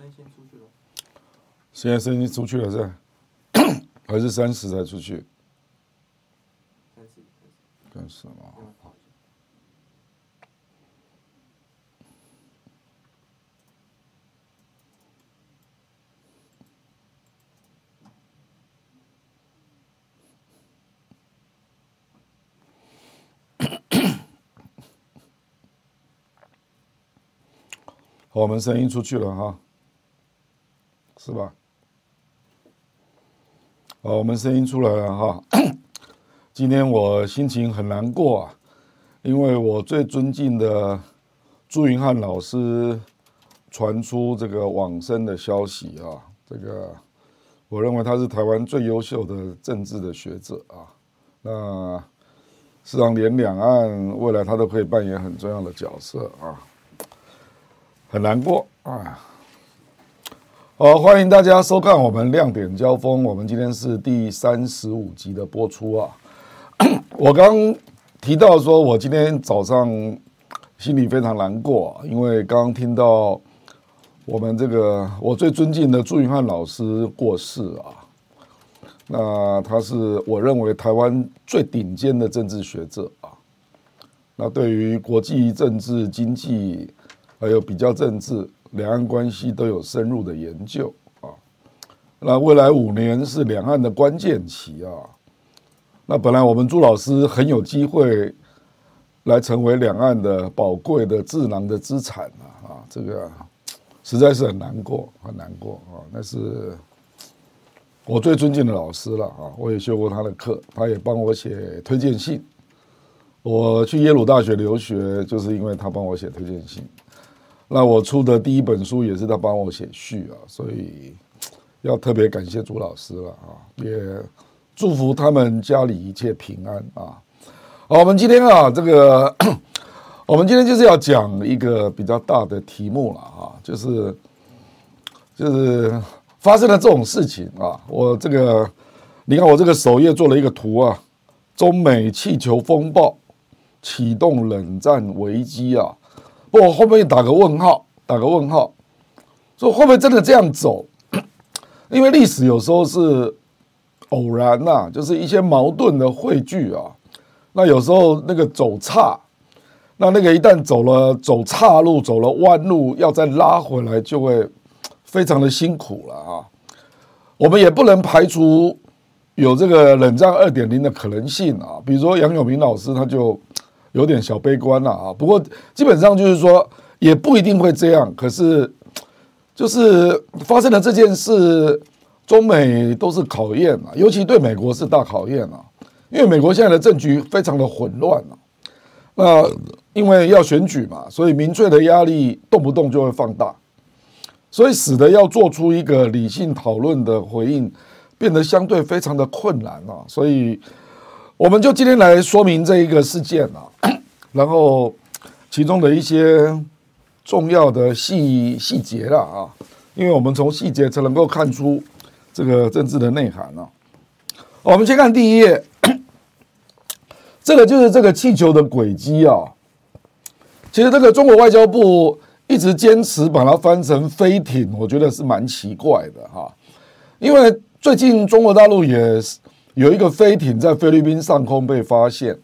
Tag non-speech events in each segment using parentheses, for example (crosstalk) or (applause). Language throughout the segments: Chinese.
生先出去了，现在生出去了是吧？(coughs) 还是三十才出去？三十，三十嘛。好，我们声音出去了哈，是吧？好，我们声音出来了哈。(coughs) 今天我心情很难过啊，因为我最尊敬的朱云汉老师传出这个往生的消息啊。这个我认为他是台湾最优秀的政治的学者啊。那实际上，连两岸未来他都可以扮演很重要的角色啊。很难过啊！好，欢迎大家收看我们亮点交锋。我们今天是第三十五集的播出啊。(clears throat) 我刚提到说，我今天早上心里非常难过，因为刚刚听到我们这个我最尊敬的朱云汉老师过世啊。那他是我认为台湾最顶尖的政治学者啊。那对于国际政治经济。还有比较政治、两岸关系都有深入的研究啊。那未来五年是两岸的关键期啊。那本来我们朱老师很有机会来成为两岸的宝贵的智囊的资产啊啊，这个实在是很难过，很难过啊。那是我最尊敬的老师了啊，我也修过他的课，他也帮我写推荐信。我去耶鲁大学留学，就是因为他帮我写推荐信。那我出的第一本书也是他帮我写序啊，所以要特别感谢朱老师了啊，也祝福他们家里一切平安啊。好，我们今天啊，这个 (clears throat) 我们今天就是要讲一个比较大的题目了啊，就是就是发生了这种事情啊，我这个你看我这个首页做了一个图啊，中美气球风暴启动冷战危机啊。不，我后面打个问号，打个问号，说会不会真的这样走？(coughs) 因为历史有时候是偶然呐、啊，就是一些矛盾的汇聚啊。那有时候那个走岔，那那个一旦走了走岔路，走了弯路，要再拉回来，就会非常的辛苦了啊。我们也不能排除有这个冷战二点零的可能性啊。比如说杨永明老师，他就。有点小悲观了啊，不过基本上就是说也不一定会这样。可是 (tsk) 就是发生了这件事，中美都是考验啊，尤其对美国是大考验啊，因为美国现在的政局非常的混乱啊。那因为要选举嘛，所以民粹的压力动不动就会放大，所以使得要做出一个理性讨论的回应变得相对非常的困难啊，所以。我们就今天来说明这一个事件啊，(clears throat) 然后其中的一些重要的细细节了啊，因为我们从细节才能够看出这个政治的内涵啊。我们先看第一页，(clears throat) 这个就是这个气球的轨迹啊。其实这个中国外交部一直坚持把它翻成飞艇，我觉得是蛮奇怪的哈，因为最近中国大陆也是。有一个飞艇在菲律宾上空被发现，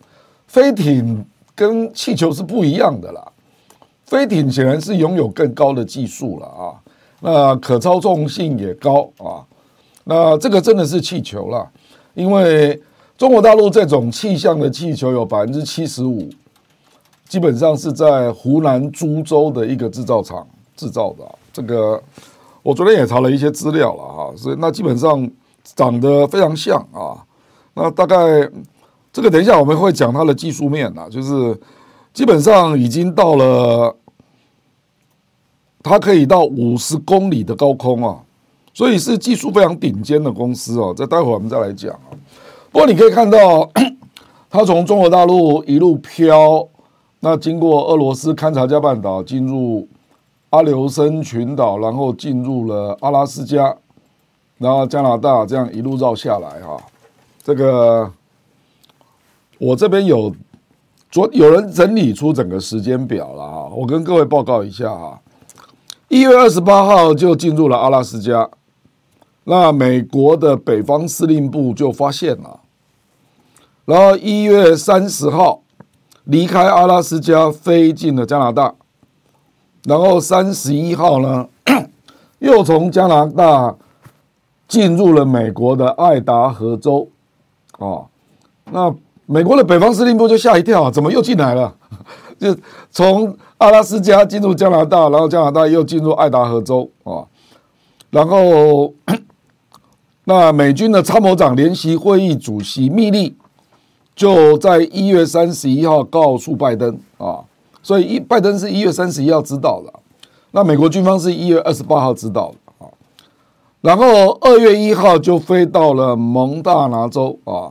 飞艇跟气球是不一样的啦。飞艇显然是拥有更高的技术了啊，那可操纵性也高啊。那这个真的是气球了，因为中国大陆这种气象的气球有百分之七十五，基本上是在湖南株洲的一个制造厂制造的。这个我昨天也查了一些资料了哈，所以那基本上。长得非常像啊，那大概这个等一下我们会讲它的技术面啊，就是基本上已经到了，它可以到五十公里的高空啊，所以是技术非常顶尖的公司哦。这待会我们再来讲啊。不过你可以看到，(clears throat) 它从中国大陆一路飘，那经过俄罗斯勘察加半岛，进入阿留申群岛，然后进入了阿拉斯加。然后加拿大这样一路绕下来哈，这个我这边有昨有人整理出整个时间表了哈，我跟各位报告一下哈，一一月二十八号就进入了阿拉斯加，那美国的北方司令部就发现了，然后一月三十号离开阿拉斯加飞进了加拿大，然后三十一号呢，(clears throat) 又从加拿大进入了美国的爱达荷州，哦，那美国的北方司令部就吓一跳，怎么又进来了？(laughs) 就从阿拉斯加进入加拿大，然后加拿大又进入爱达荷州啊，然后 (clears throat) 那美军的参谋长联席会议主席密利就在一月三十一号告诉拜登啊，所以一拜登是一月三十一号知道的，那美国军方是一月二十八号知道的，然后二月一号就飞到了蒙大拿州啊，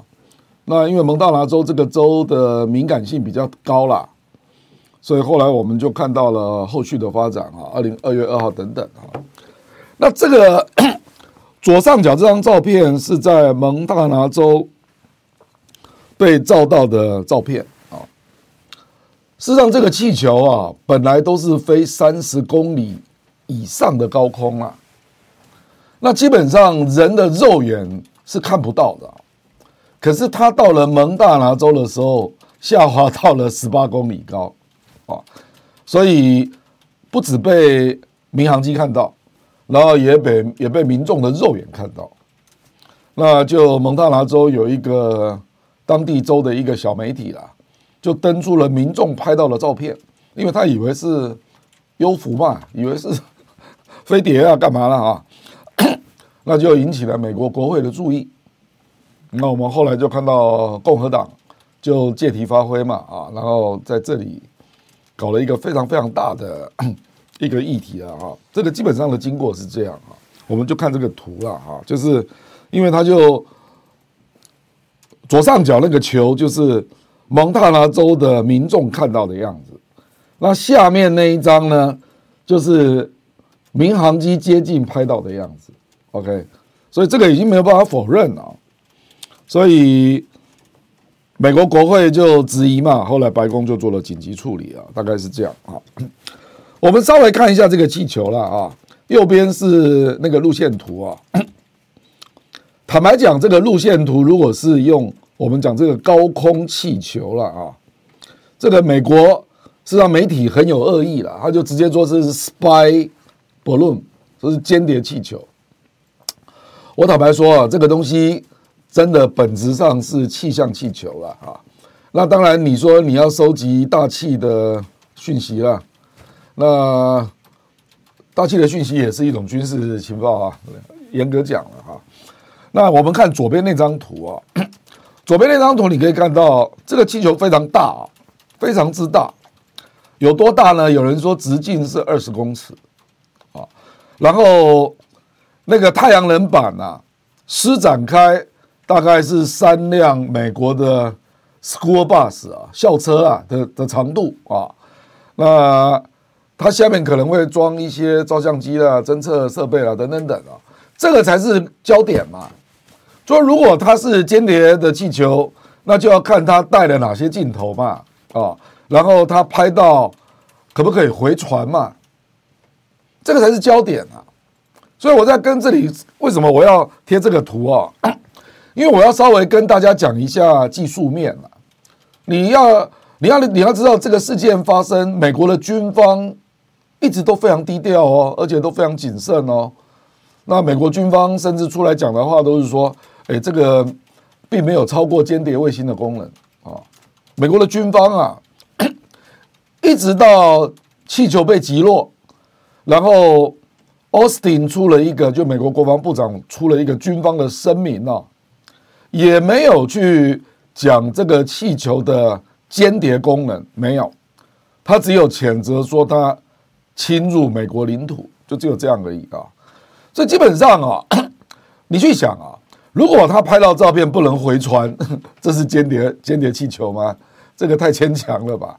那因为蒙大拿州这个州的敏感性比较高啦。所以后来我们就看到了后续的发展啊，二零二月二号等等啊。那这个 (coughs) 左上角这张照片是在蒙大拿州被照到的照片啊。事实上，这个气球啊，本来都是飞三十公里以上的高空啊，那基本上人的肉眼是看不到的。可是它到了蒙大拿州的时候，下滑到了十八公里高。啊，所以不止被民航机看到，然后也被也被民众的肉眼看到。那就蒙大拿州有一个当地州的一个小媒体啦，就登出了民众拍到的照片，因为他以为是幽浮嘛，以为是飞碟啊，干嘛了啊？那就引起了美国国会的注意。那我们后来就看到共和党就借题发挥嘛，啊，然后在这里。搞了一个非常非常大的 (clears throat) 一个议题啊，哈，这个基本上的经过是这样啊，我们就看这个图了哈，就是因为它就左上角那个球就是蒙大拿州的民众看到的样子，那下面那一张呢，就是民航机接近拍到的样子，OK，所以这个已经没有办法否认了，所以。美国国会就质疑嘛，后来白宫就做了紧急处理啊，大概是这样啊。我们稍微看一下这个气球了啊，右边是那个路线图啊。坦白讲，这个路线图如果是用我们讲这个高空气球了啊，这个美国是让媒体很有恶意了，他就直接说是 spy balloon，这是间谍气球。我坦白说啊，这个东西。真的本质上是气象气球了啊！那当然，你说你要收集大气的讯息了，那大气的讯息也是一种军事情报啊。严格讲了哈，那我们看左边那张图啊，(coughs) 左边那张图你可以看到这个气球非常大，非常之大，有多大呢？有人说直径是二十公尺啊，然后那个太阳能板啊施展开。大概是三辆美国的 school bus 啊，校车啊的的长度啊，那它下面可能会装一些照相机啦、侦测设备啦等等等啊，这个才是焦点嘛。说如果它是间谍的气球，那就要看它带了哪些镜头嘛啊，然后它拍到可不可以回传嘛，这个才是焦点啊。所以我在跟这里为什么我要贴这个图啊？(clears throat) 因为我要稍微跟大家讲一下技术面了，你要你要你要知道这个事件发生，美国的军方一直都非常低调哦，而且都非常谨慎哦。那美国军方甚至出来讲的话都是说，哎，这个并没有超过间谍卫星的功能啊。美国的军方啊，(clears throat) 一直到气球被击落，然后奥斯汀出了一个，就美国国防部长出了一个军方的声明啊。也没有去讲这个气球的间谍功能，没有，他只有谴责说他侵入美国领土，就只有这样而已啊。所以基本上啊，(coughs) 你去想啊，如果他拍到照片不能回传，(laughs) 这是间谍间谍气球吗？这个太牵强了吧？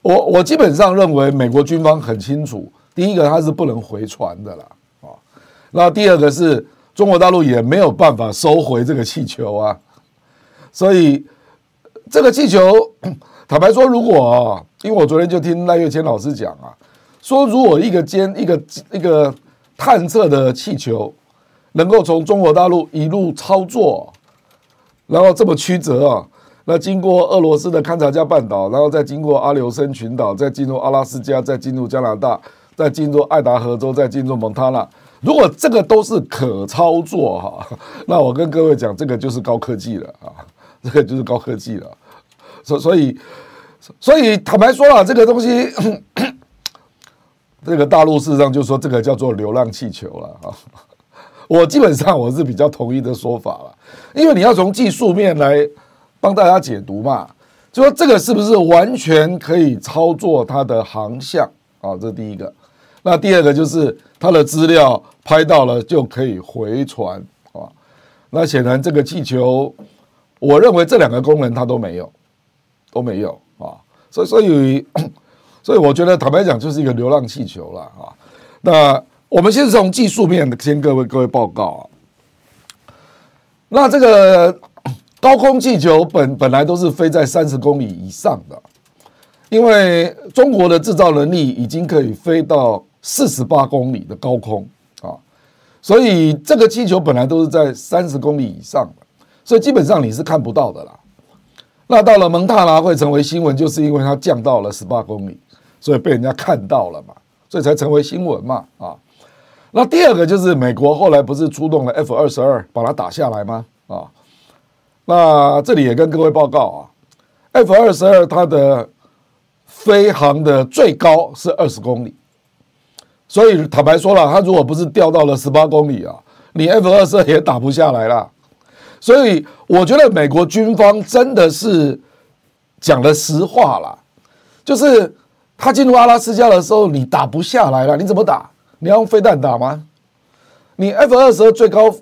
我我基本上认为美国军方很清楚，第一个它是不能回传的啦啊，那第二个是。中国大陆也没有办法收回这个气球啊，所以这个气球，(clears throat) 坦白说，如果啊，因为我昨天就听赖岳谦老师讲啊，说如果一个尖一个一个探测的气球能够从中国大陆一路操作，然后这么曲折啊，那经过俄罗斯的勘察加半岛，然后再经过阿留申群岛，再进入阿拉斯加，再进入加拿大，再进入爱达荷州，再进入蒙塔纳。如果这个都是可操作哈，(laughs) 那我跟各位讲，这个就是高科技了啊，(laughs) 这个就是高科技了。所所以，所以坦白说了，这个东西，(clears throat) 这个大陆事实上就说这个叫做流浪气球了啊。(laughs) 我基本上我是比较同意的说法了，因为你要从技术面来帮大家解读嘛，就说这个是不是完全可以操作它的航向啊？这是第一个。那第二个就是它的资料拍到了就可以回传啊。那显然这个气球，我认为这两个功能它都没有，都没有啊。所以所以所以我觉得坦白讲就是一个流浪气球了啊。那我们先从技术面先各位各位报告啊。那这个高空气球本本来都是飞在三十公里以上的，因为中国的制造能力已经可以飞到。四十八公里的高空啊，所以这个气球本来都是在三十公里以上的，所以基本上你是看不到的啦。那到了蒙塔拉会成为新闻，就是因为它降到了十八公里，所以被人家看到了嘛，所以才成为新闻嘛啊。那第二个就是美国后来不是出动了 F 二十二把它打下来吗？啊，那这里也跟各位报告啊，F 二十二它的飞航的最高是二十公里。所以坦白说了，他如果不是掉到了十八公里啊，你 F 二十二也打不下来了。所以我觉得美国军方真的是讲了实话了，就是他进入阿拉斯加的时候，你打不下来了，你怎么打？你要用飞弹打吗？你 F 二十二最高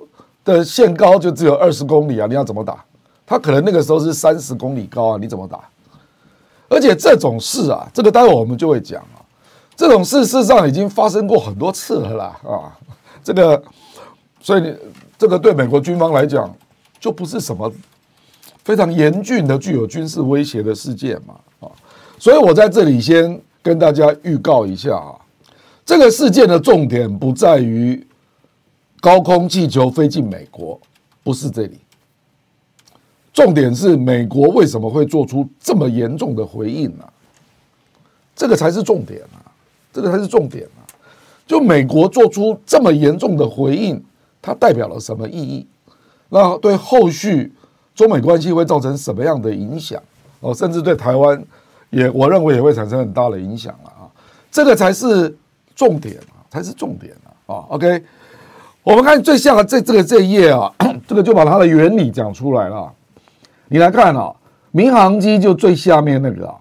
的限高就只有二十公里啊，你要怎么打？他可能那个时候是三十公里高啊，你怎么打？而且这种事啊，这个待会我们就会讲。这种事事实上已经发生过很多次了啦，啊，这个，所以你这个对美国军方来讲，就不是什么非常严峻的、具有军事威胁的事件嘛，啊，所以我在这里先跟大家预告一下啊，这个事件的重点不在于高空气球飞进美国，不是这里，重点是美国为什么会做出这么严重的回应呢？这个才是重点啊。这个才是重点啊！就美国做出这么严重的回应，它代表了什么意义？那对后续中美关系会造成什么样的影响？哦，甚至对台湾也，我认为也会产生很大的影响了啊！这个才是重点啊，才是重点啊！啊，OK，我们看最下的这这个这一页啊，(clears throat) 这个就把它的原理讲出来了。你来看啊，民航机就最下面那个啊。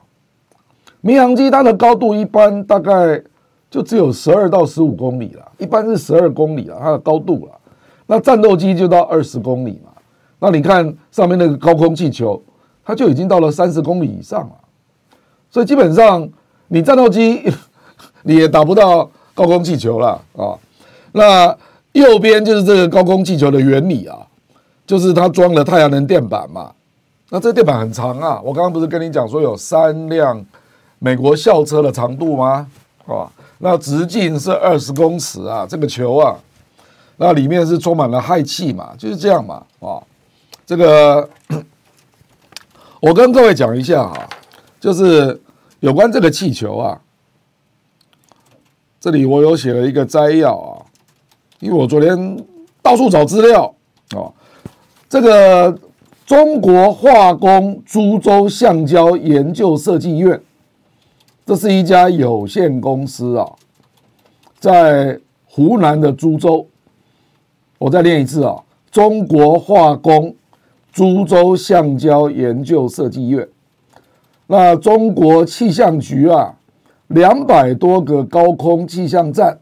民航机它的高度一般大概就只有十二到十五公里了，一般是十二公里了，它的高度了。那战斗机就到二十公里嘛。那你看上面那个高空气球，它就已经到了三十公里以上了。所以基本上你战斗机 (laughs) 你也打不到高空气球了啊。那右边就是这个高空气球的原理啊，就是它装了太阳能电板嘛。那这电板很长啊，我刚刚不是跟你讲说有三辆。美国校车的长度吗？啊，那直径是二十公尺啊，这个球啊，那里面是充满了氦气嘛，就是这样嘛，啊，这个 (coughs) 我跟各位讲一下啊，就是有关这个气球啊，这里我有写了一个摘要啊，因为我昨天到处找资料啊，这个中国化工株洲橡胶研究设计院。这是一家有限公司啊，在湖南的株洲。我再念一次啊，中国化工株洲橡胶研究设计院。那中国气象局啊，两百多个高空气象站，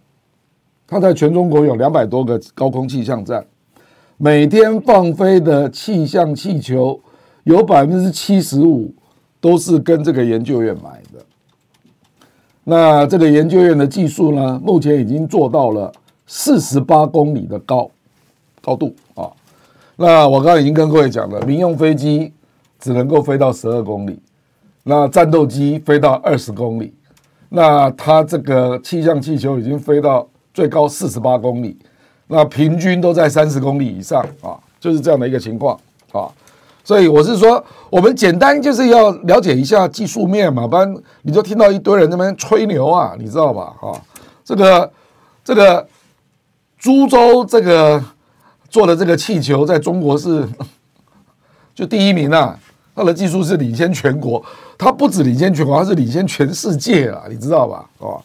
它在全中国有两百多个高空气象站，每天放飞的气象气球有百分之七十五都是跟这个研究院买的。那这个研究院的技术呢，目前已经做到了四十八公里的高高度啊。那我刚刚已经跟各位讲了，民用飞机只能够飞到十二公里，那战斗机飞到二十公里。那它这个气象气球已经飞到最高四十八公里，那平均都在三十公里以上啊，就是这样的一个情况啊。所以我是说，我们简单就是要了解一下技术面嘛，不然你就听到一堆人在那边吹牛啊，你知道吧？啊，这个这个株洲这个做的这个气球，在中国是 (laughs) 就第一名啊。它的技术是领先全国，它不止领先全国，它是领先全世界啊，你知道吧？哦，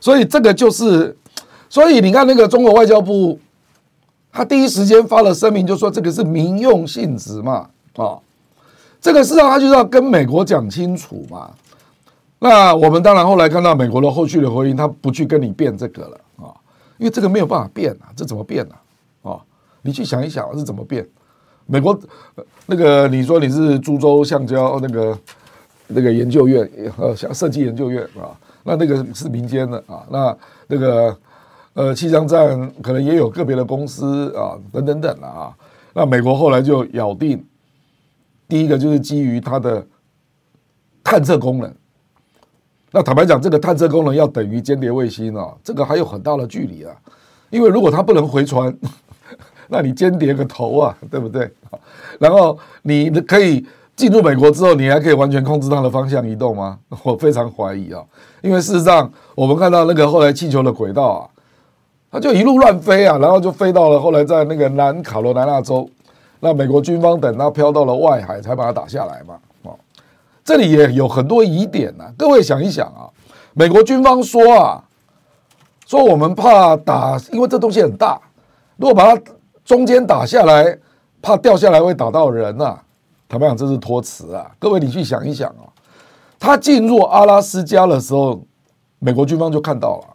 所以这个就是，所以你看那个中国外交部，他第一时间发了声明，就说这个是民用性质嘛，啊，这个事实上他就是要跟美国讲清楚嘛。那我们当然后来看到美国的后续的回应，他不去跟你辩这个了啊，因为这个没有办法辩啊，这怎么辩呢？啊，你去想一想是怎么辩？美国那个，你说你是株洲橡胶那个那个研究院呃，像设计研究院啊，那那个是民间的啊，那那个呃气象站可能也有个别的公司啊，等等等啊，那美国后来就咬定，第一个就是基于它的探测功能，那坦白讲，这个探测功能要等于间谍卫星啊，这个还有很大的距离啊，因为如果它不能回传。(laughs) 那你间谍个头啊，对不对？然后你可以进入美国之后，你还可以完全控制它的方向移动吗？我非常怀疑啊，因为事实上我们看到那个后来气球的轨道啊，它就一路乱飞啊，然后就飞到了后来在那个南卡罗来纳州，那美国军方等它飘到了外海才把它打下来嘛。哦，这里也有很多疑点呐，各位想一想啊，美国军方说啊，说我们怕打，因为这东西很大，如果把它中间打下来，怕掉下来会打到人呐、啊，坦白讲这是托词啊！各位你去想一想啊，他进入阿拉斯加的时候，美国军方就看到了。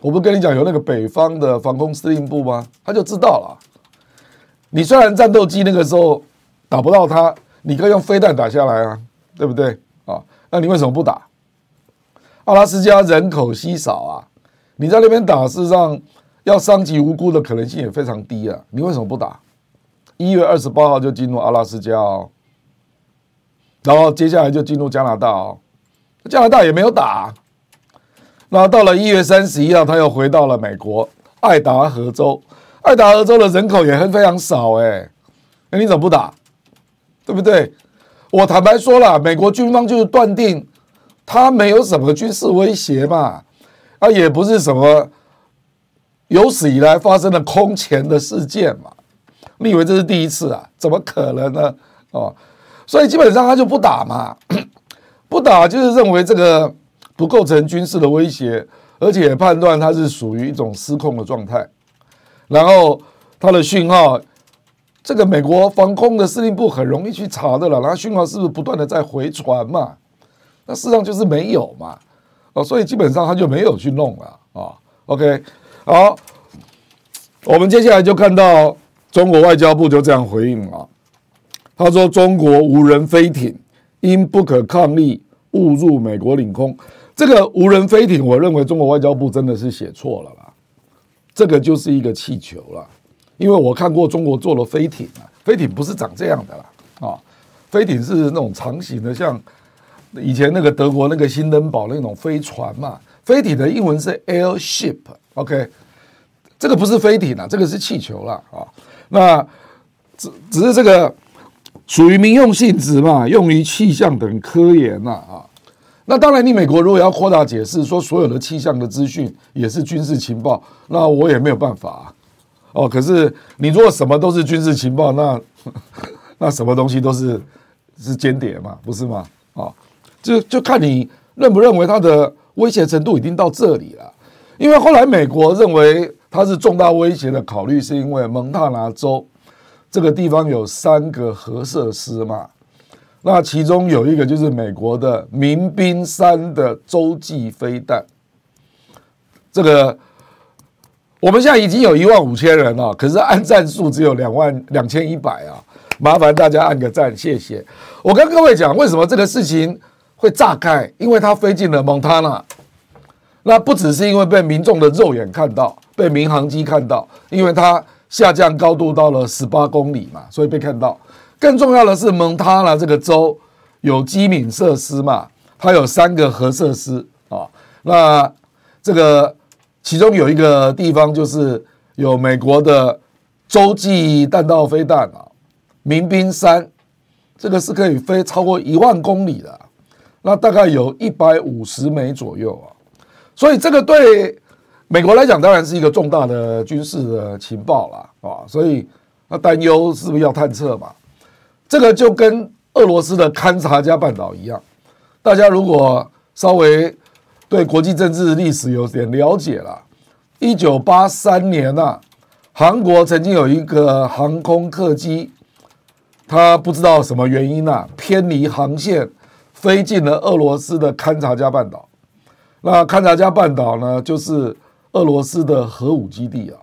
我不跟你讲有那个北方的防空司令部吗？他就知道了。你虽然战斗机那个时候打不到他，你可以用飞弹打下来啊，对不对啊？那你为什么不打？阿拉斯加人口稀少啊，你在那边打，事实上。要伤及无辜的可能性也非常低啊！你为什么不打？一月二十八号就进入阿拉斯加哦，然后接下来就进入加拿大哦，加拿大也没有打。那到了一月三十一号，他又回到了美国爱达荷州。爱达荷州的人口也很非常少哎，那你怎么不打？对不对？我坦白说了，美国军方就是断定他没有什么军事威胁嘛，啊，也不是什么。有史以来发生的空前的事件嘛？你以为这是第一次啊？怎么可能呢？哦，所以基本上他就不打嘛，(coughs) 不打就是认为这个不构成军事的威胁，而且判断它是属于一种失控的状态。然后它的讯号，这个美国防空的司令部很容易去查的了，然后讯号是不是不断的在回传嘛？那事实上就是没有嘛？哦，所以基本上他就没有去弄了啊，OK。好，我们接下来就看到中国外交部就这样回应了。他说：“中国无人飞艇因不可抗力误入美国领空。”这个无人飞艇，我认为中国外交部真的是写错了。这个就是一个气球了，因为我看过中国做的飞艇啊，飞艇不是长这样的啦啊，飞艇是那种长形的，像以前那个德国那个辛登堡那种飞船嘛。飞艇的英文是 airship。OK，这个不是飞艇啊，这个是气球了啊。那只只是这个属于民用性质嘛，用于气象等科研呐啊。那当然，你美国如果要扩大解释说所有的气象的资讯也是军事情报，那我也没有办法啊。哦，可是你如果什么都是军事情报，那 (laughs) 那什么东西都是是间谍嘛，不是吗？啊，就就看你认不认为它的威胁程度已经到这里了。因为后来美国认为它是重大威胁的考虑，是因为蒙大拿州这个地方有三个核设施嘛，那其中有一个就是美国的民兵三的洲际飞弹。这个我们现在已经有一万五千人了，可是按赞数只有两万两千一百啊，麻烦大家按个赞，谢谢。我跟各位讲，为什么这个事情会炸开？因为它飞进了蒙塔纳。那不只是因为被民众的肉眼看到，被民航机看到，因为它下降高度到了十八公里嘛，所以被看到。更重要的是，蒙塔纳这个州有机敏设施嘛，它有三个核设施啊。那这个其中有一个地方就是有美国的洲际弹道飞弹啊，民兵三，这个是可以飞超过一万公里的，那大概有一百五十枚左右啊，所以这个对美国来讲当然是一个重大的军事的情报了啊，所以那担忧是不是要探测嘛？这个就跟俄罗斯的勘察加半岛一样，大家如果稍微对国际政治历史有点了解了，一九八三年呐、韩国曾经有一个航空客机，它不知道什么原因呐、偏离航线，飞进了俄罗斯的勘察加半岛。那勘察加半岛呢，就是俄罗斯的核武基地啊。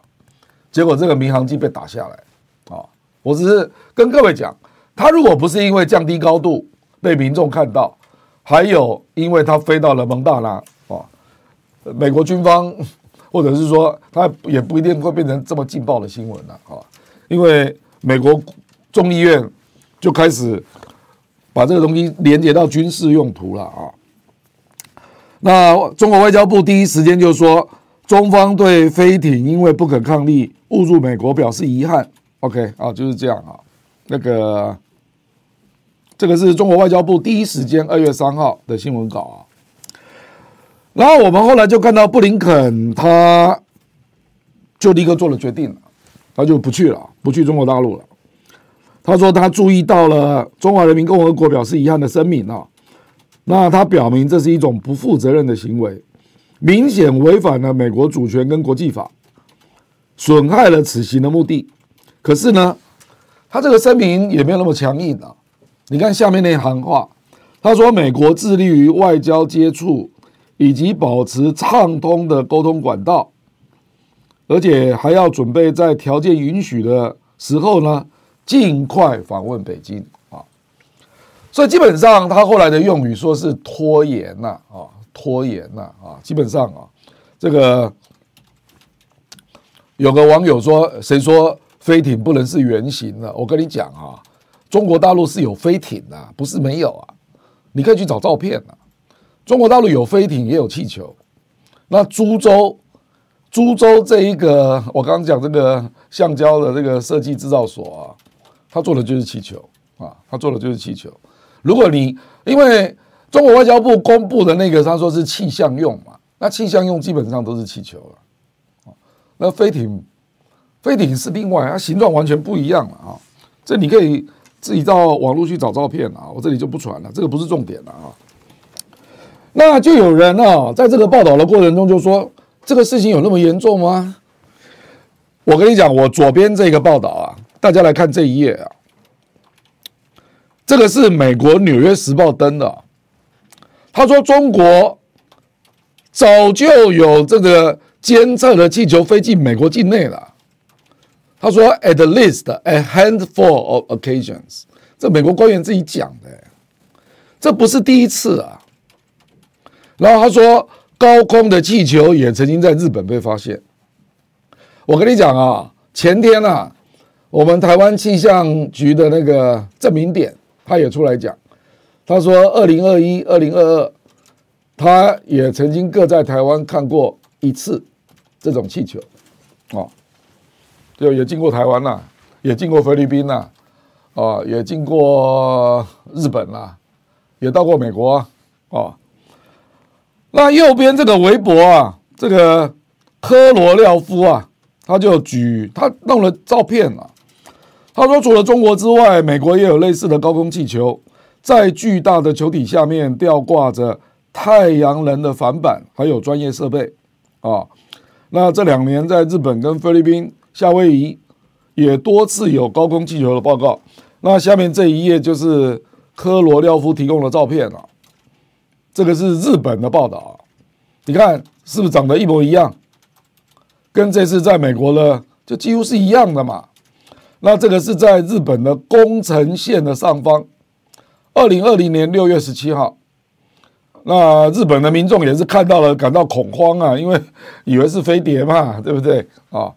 结果这个民航机被打下来啊，我只是跟各位讲。它如果不是因为降低高度被民众看到，还有因为它飞到了蒙大拿啊，美国军方或者是说它也不一定会变成这么劲爆的新闻了啊，因为美国众议院就开始把这个东西连接到军事用途了啊。那中国外交部第一时间就说，中方对飞艇因为不可抗力误入美国表示遗憾。OK 啊，就是这样啊，那个。这个是中国外交部第一时间二月三号的新闻稿啊，然后我们后来就看到布林肯，他就立刻做了决定，他就不去了，不去中国大陆了。他说他注意到了中华人民共和国表示遗憾的声明啊，那他表明这是一种不负责任的行为，明显违反了美国主权跟国际法，损害了此行的目的。可是呢，他这个声明也没有那么强硬啊。你看下面那行话，他说：“美国致力于外交接触以及保持畅通的沟通管道，而且还要准备在条件允许的时候呢，尽快访问北京啊。”所以基本上他后来的用语说是拖延呐啊，拖延呐啊。基本上啊，这个有个网友说：“谁说飞艇不能是圆形的？”我跟你讲啊。中国大陆是有飞艇的，不是没有啊！你可以去找照片啊。中国大陆有飞艇，也有气球。那株洲，株洲这一个，我刚刚讲这个橡胶的这个设计制造所啊，他做的就是气球啊，他做的就是气球。如果你因为中国外交部公布的那个，他说是气象用嘛，那气象用基本上都是气球了。那飞艇，飞艇是另外，它形状完全不一样了啊。这你可以。自己到网络去找照片啊，我这里就不传了，这个不是重点了啊。那就有人啊，在这个报道的过程中就说，这个事情有那么严重吗？我跟你讲，我左边这个报道啊，大家来看这一页啊，这个是美国《纽约时报》登的，他说中国早就有这个监测的气球飞进美国境内了。他说：“At least a handful of occasions。”这美国官员自己讲的，这不是第一次啊。然后他说，高空的气球也曾经在日本被发现。我跟你讲啊，前天啊，我们台湾气象局的那个郑明典他也出来讲，他说，二零二一、二零二二，他也曾经各在台湾看过一次这种气球，哦。就也进过台湾了，也进过菲律宾了，啊，也进过日本了，也到过美国，啊。那右边这个微博啊，这个科罗廖夫啊，他就举他弄了照片啊，他说除了中国之外，美国也有类似的高空气球，在巨大的球体下面吊挂着太阳能的帆板，还有专业设备啊。那这两年在日本跟菲律宾。夏威夷也多次有高空气球的报告。那下面这一页就是科罗廖夫提供的照片了。这个是日本的报道，你看是不是长得一模一样？跟这次在美国的就几乎是一样的嘛。那这个是在日本的宫城县的上方，二零二零年六月十七号。那日本的民众也是看到了，感到恐慌啊，因为以为是飞碟嘛，对不对啊？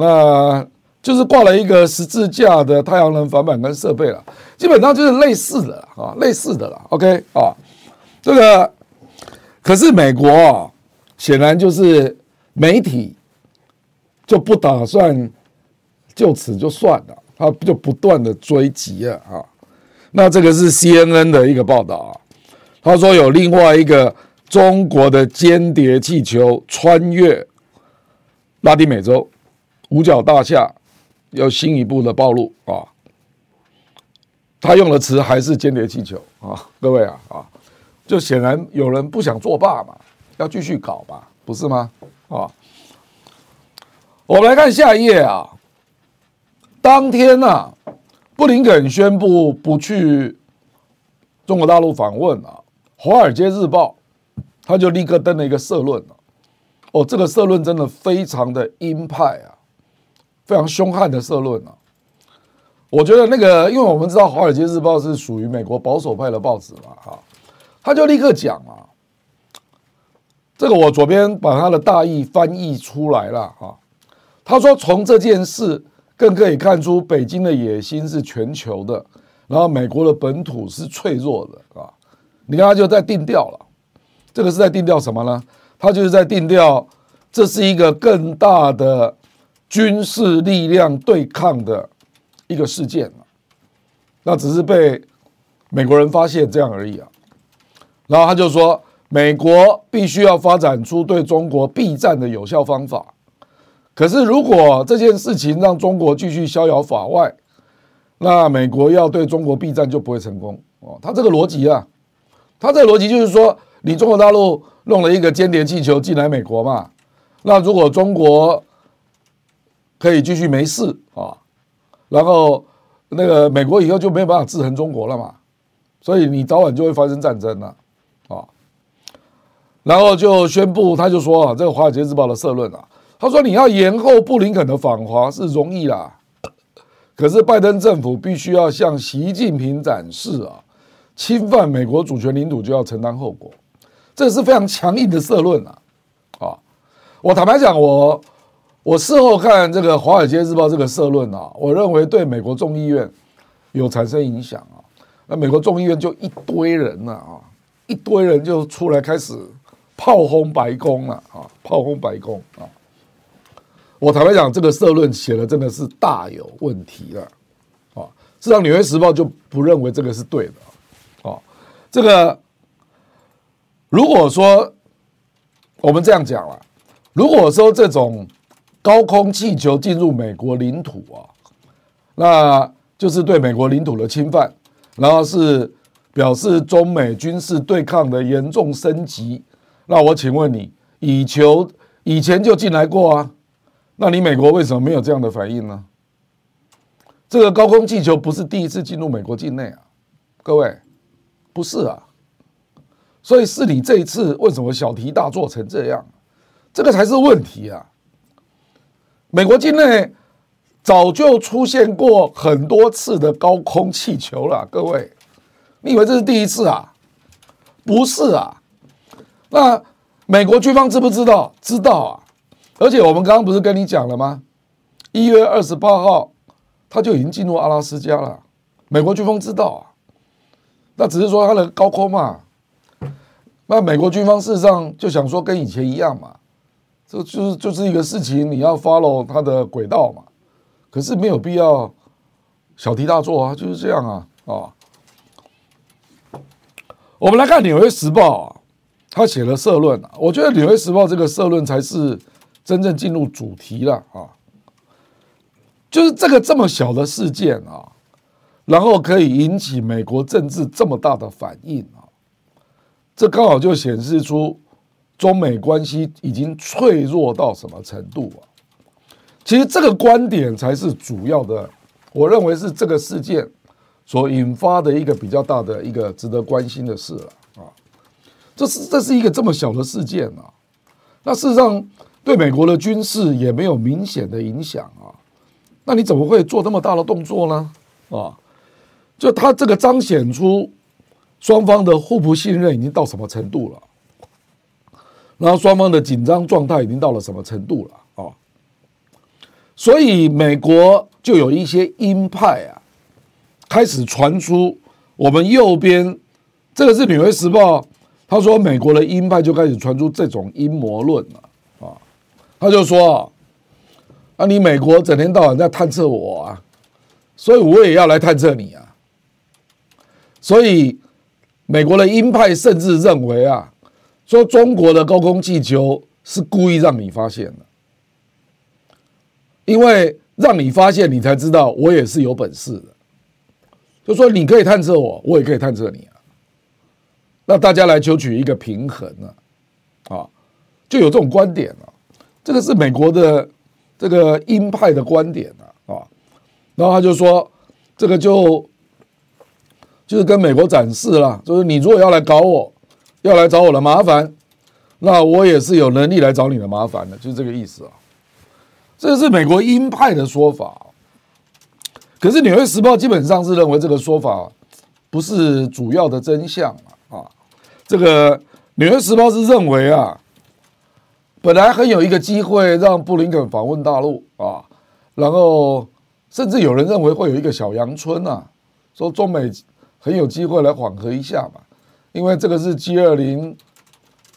那就是挂了一个十字架的太阳能反板跟设备了，基本上就是类似的啊，类似的了。OK 啊，这个可是美国啊，显然就是媒体就不打算就此就算了，他就不断的追击啊啊。那这个是 CNN 的一个报道啊，他说有另外一个中国的间谍气球穿越拉丁美洲，五角大厦要新一步的暴露啊。他用的词还是间谍气球啊，各位啊啊，就显然有人不想作罢嘛，要继续搞嘛，不是吗？啊，我们来看下一页啊，当天呢、啊。布林肯宣布不去中国大陆访问啊，《华尔街日报》他就立刻登了一个社论哦，这个社论真的非常的鹰派啊，非常凶悍的社论啊。我觉得那个，因为我们知道《华尔街日报》是属于美国保守派的报纸嘛，哈，他就立刻讲啊，这个我左边把他的大意翻译出来了哈，他说从这件事。更可以看出，北京的野心是全球的，然后美国的本土是脆弱的啊！你看，他就在定调了，这个是在定调什么呢？他就是在定调，这是一个更大的军事力量对抗的一个事件，那只是被美国人发现这样而已啊。然后他就说，美国必须要发展出对中国避战的有效方法。可是，如果这件事情让中国继续逍遥法外，那美国要对中国避战就不会成功哦。他这个逻辑啊，他这个逻辑就是说，你中国大陆弄了一个间谍气球进来美国嘛，那如果中国可以继续没事啊，然后那个美国以后就没有办法制衡中国了嘛，所以你早晚就会发生战争了啊。然后就宣布，他就说啊，这个《华尔街日报》的社论啊。他说：“你要延后布林肯的访华是容易啦，可是拜登政府必须要向习近平展示啊，侵犯美国主权领土就要承担后果，这是非常强硬的社论啊！啊，我坦白讲，我我事后看这个《华尔街日报》这个社论啊，我认为对美国众议院有产生影响啊。那美国众议院就一堆人了啊，一堆人就出来开始炮轰白宫了啊，炮轰白宫啊。”我坦白讲，这个社论写的真的是大有问题了，啊，事实上，《纽约时报》就不认为这个是对的，啊，这个如果说我们这样讲了，如果说这种高空气球进入美国领土啊，那就是对美国领土的侵犯，然后是表示中美军事对抗的严重升级，那我请问你，以球以前就进来过啊？那你美国为什么没有这样的反应呢？这个高空气球不是第一次进入美国境内啊，各位，不是啊，所以是你这一次为什么小题大做成这样？这个才是问题啊！美国境内早就出现过很多次的高空气球了，各位，你以为这是第一次啊？不是啊，那美国军方知不知道？知道啊。而且我们刚刚不是跟你讲了吗？一月二十八号，他就已经进入阿拉斯加了。美国军方知道啊，那只是说他的高空嘛。那美国军方事实上就想说跟以前一样嘛，这就是就是一个事情，你要 follow 它的轨道嘛。可是没有必要小题大做啊，就是这样啊啊。我们来看《纽约时报》啊，他写了社论啊，我觉得《纽约时报》这个社论才是。真正进入主题了啊，就是这个这么小的事件啊，然后可以引起美国政治这么大的反应啊，这刚好就显示出中美关系已经脆弱到什么程度啊？其实这个观点才是主要的，我认为是这个事件所引发的一个比较大的一个值得关心的事了啊。这是这是一个这么小的事件啊，那事实上。对美国的军事也没有明显的影响啊，那你怎么会做这么大的动作呢？啊，就他这个彰显出双方的互不信任已经到什么程度了，然后双方的紧张状态已经到了什么程度了啊？所以美国就有一些鹰派啊，开始传出我们右边这个是《纽约时报》他说美国的鹰派就开始传出这种阴谋论了啊，他就说啊，你美国整天到晚在探测我啊，所以我也要来探测你啊，所以美国的鹰派甚至认为啊，说中国的高空气球是故意让你发现的，因为让你发现，你才知道我也是有本事的，就说你可以探测我，我也可以探测你啊。那大家来求取一个平衡啊，啊，就有这种观点了。这个是美国的这个鹰派的观点啊，啊，然后他就说，这个就就是跟美国展示了，就是你如果要来搞我，要来找我的麻烦，那我也是有能力来找你的麻烦的，就是这个意思啊。这是美国鹰派的说法，可是《纽约时报》基本上是认为这个说法不是主要的真相啊。这个《纽约时报》是认为啊，本来很有一个机会让布林肯访问大陆啊，然后甚至有人认为会有一个小阳春啊，说中美很有机会来缓和一下嘛，因为这个是 G 二零，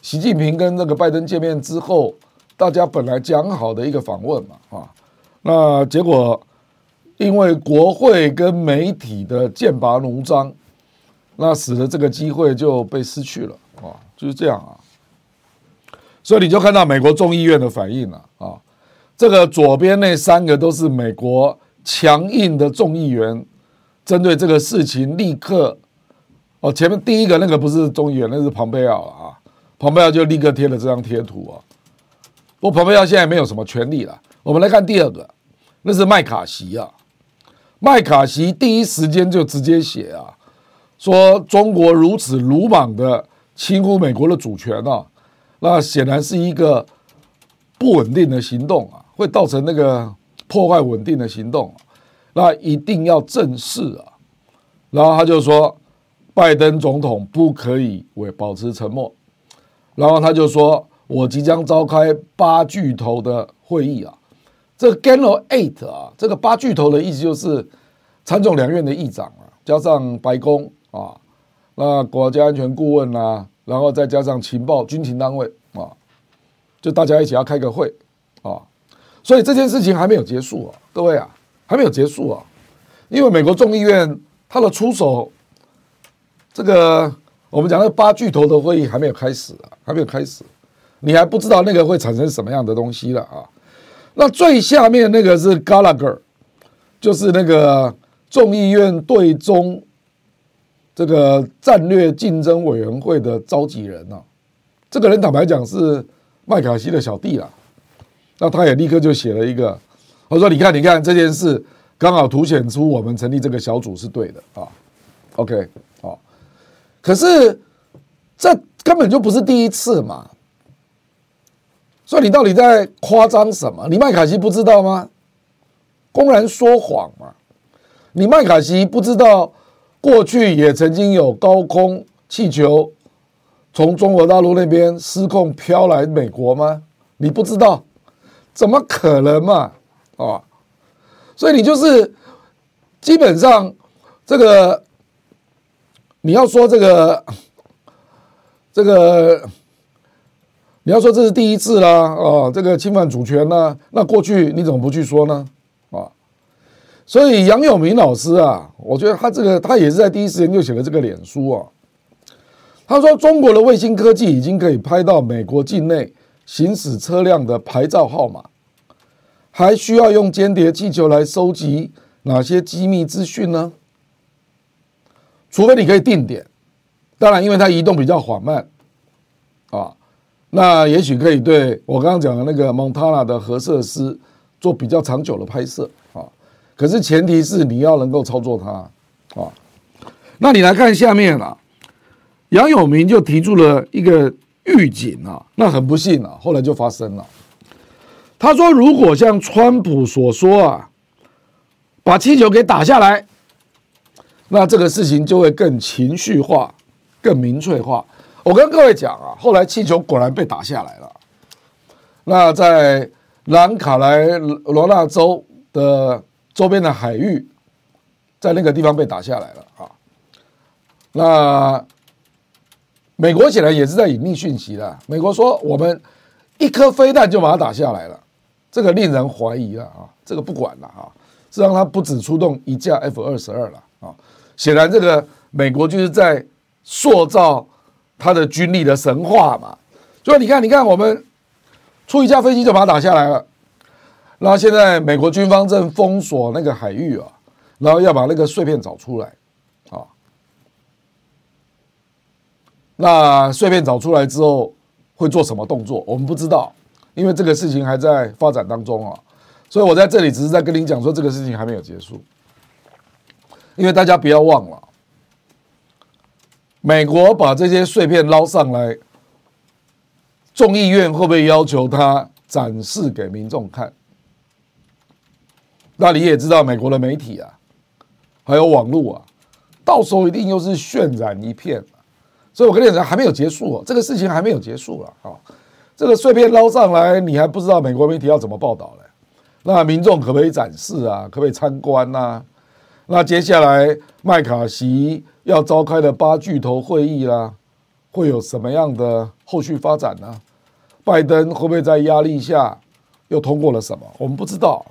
习近平跟那个拜登见面之后，大家本来讲好的一个访问嘛啊，那结果因为国会跟媒体的剑拔弩张。那使得这个机会就被失去了啊，就是这样啊。所以你就看到美国众议院的反应了啊。这个左边那三个都是美国强硬的众议员，针对这个事情立刻哦，前面第一个那个不是众议员，那是庞佩奥啊。庞佩奥就立刻贴了这张贴图啊。不过庞佩奥现在没有什么权利了。我们来看第二个，那是麦卡锡啊。麦卡锡第一时间就直接写啊。说中国如此鲁莽的轻忽美国的主权啊，那显然是一个不稳定的行动啊，会造成那个破坏稳定的行动，那一定要正视啊。然后他就说，拜登总统不可以为保持沉默。然后他就说，我即将召开八巨头的会议啊，这个 Gang of Eight 啊，这个八巨头的意思就是参众两院的议长啊，加上白宫。啊，那国家安全顾问、啊，然后再加上情报军情单位啊，就大家一起要开个会啊，所以这件事情还没有结束啊，各位啊，还没有结束啊，因为美国众议院他的出手，这个我们讲的八巨头的会议还没有开始啊，还没有开始，你还不知道那个会产生什么样的东西了啊，那最下面那个是 Gallagher，就是那个众议院对中。这个战略竞争委员会的召集人啊，这个人坦白讲是麦卡锡的小弟啦，那他也立刻就写了一个，我说你看你看这件事刚好凸显出我们成立这个小组是对的啊，OK 好，可是这根本就不是第一次嘛，所以你到底在夸张什么？你麦卡锡不知道吗？公然说谎嘛？你麦卡锡不知道？过去也曾经有高空气球从中国大陆那边失控飘来美国吗？你不知道？怎么可能嘛？啊！所以你就是基本上这个你要说这个这个你要说这是第一次啦啊！这个侵犯主权呢？那过去你怎么不去说呢？啊所以杨永明老师啊，我觉得他这个他也是在第一时间就写了这个脸书啊。他说中国的卫星科技已经可以拍到美国境内行驶车辆的牌照号码，还需要用间谍气球来收集哪些机密资讯呢？除非你可以定点，当然因为它移动比较缓慢啊，那也许可以对我刚刚讲的那个蒙塔纳的核设施做比较长久的拍摄啊。可是前提是你要能够操作它啊，那你来看下面啊，杨永明就提出了一个预警啊，那很不幸啊，后来就发生了。他说，如果像川普所说啊，把气球给打下来，那这个事情就会更情绪化、更民粹化。我跟各位讲啊，后来气球果然被打下来了。那在南卡莱罗纳州的。周边的海域，在那个地方被打下来了啊。那美国显然也是在隐匿讯息了。美国说我们一颗飞弹就把它打下来了，这个令人怀疑了啊！这个不管了啊，这让他不止出动一架 F 二十二了，显然这个美国就是在塑造他的军力的神话嘛。所以你看，你看我们出一架飞机就把它打下来了，那现在美国军方正封锁那个海域啊，然后要把那个碎片找出来。啊那碎片找出来之后会做什么动作？我们不知道，因为这个事情还在发展当中啊。所以我在这里只是在跟你讲说，这个事情还没有结束。因为大家不要忘了，美国把这些碎片捞上来，众议院会不会要求他展示给民众看？那你也知道，美国的媒体啊，还有网络啊，到时候一定又是渲染一片。所以，我跟你讲，还没有结束，这个事情还没有结束了啊！这个碎片捞上来，你还不知道美国媒体要怎么报道嘞？那民众可不可以展示啊？可不可以参观呐？那接下来麦卡锡要召开的八巨头会议啦，会有什么样的后续发展呢？拜登会不会在压力下又通过了什么？我们不知道。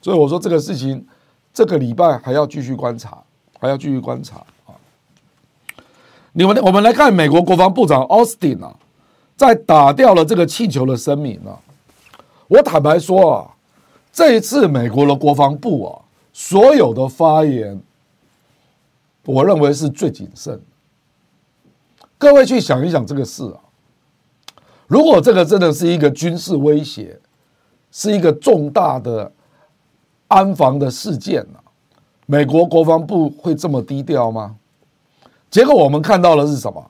所以我说这个事情，这个礼拜还要继续观察，还要继续观察啊。你们，我们来看美国国防部长奥斯汀啊，在打掉了这个气球的声明啊。我坦白说啊，这一次美国的国防部啊，所有的发言，我认为是最谨慎。各位去想一想这个事啊，如果这个真的是一个军事威胁，是一个重大的安防的事件啊，美国国防部会这么低调吗？结果我们看到的是什么？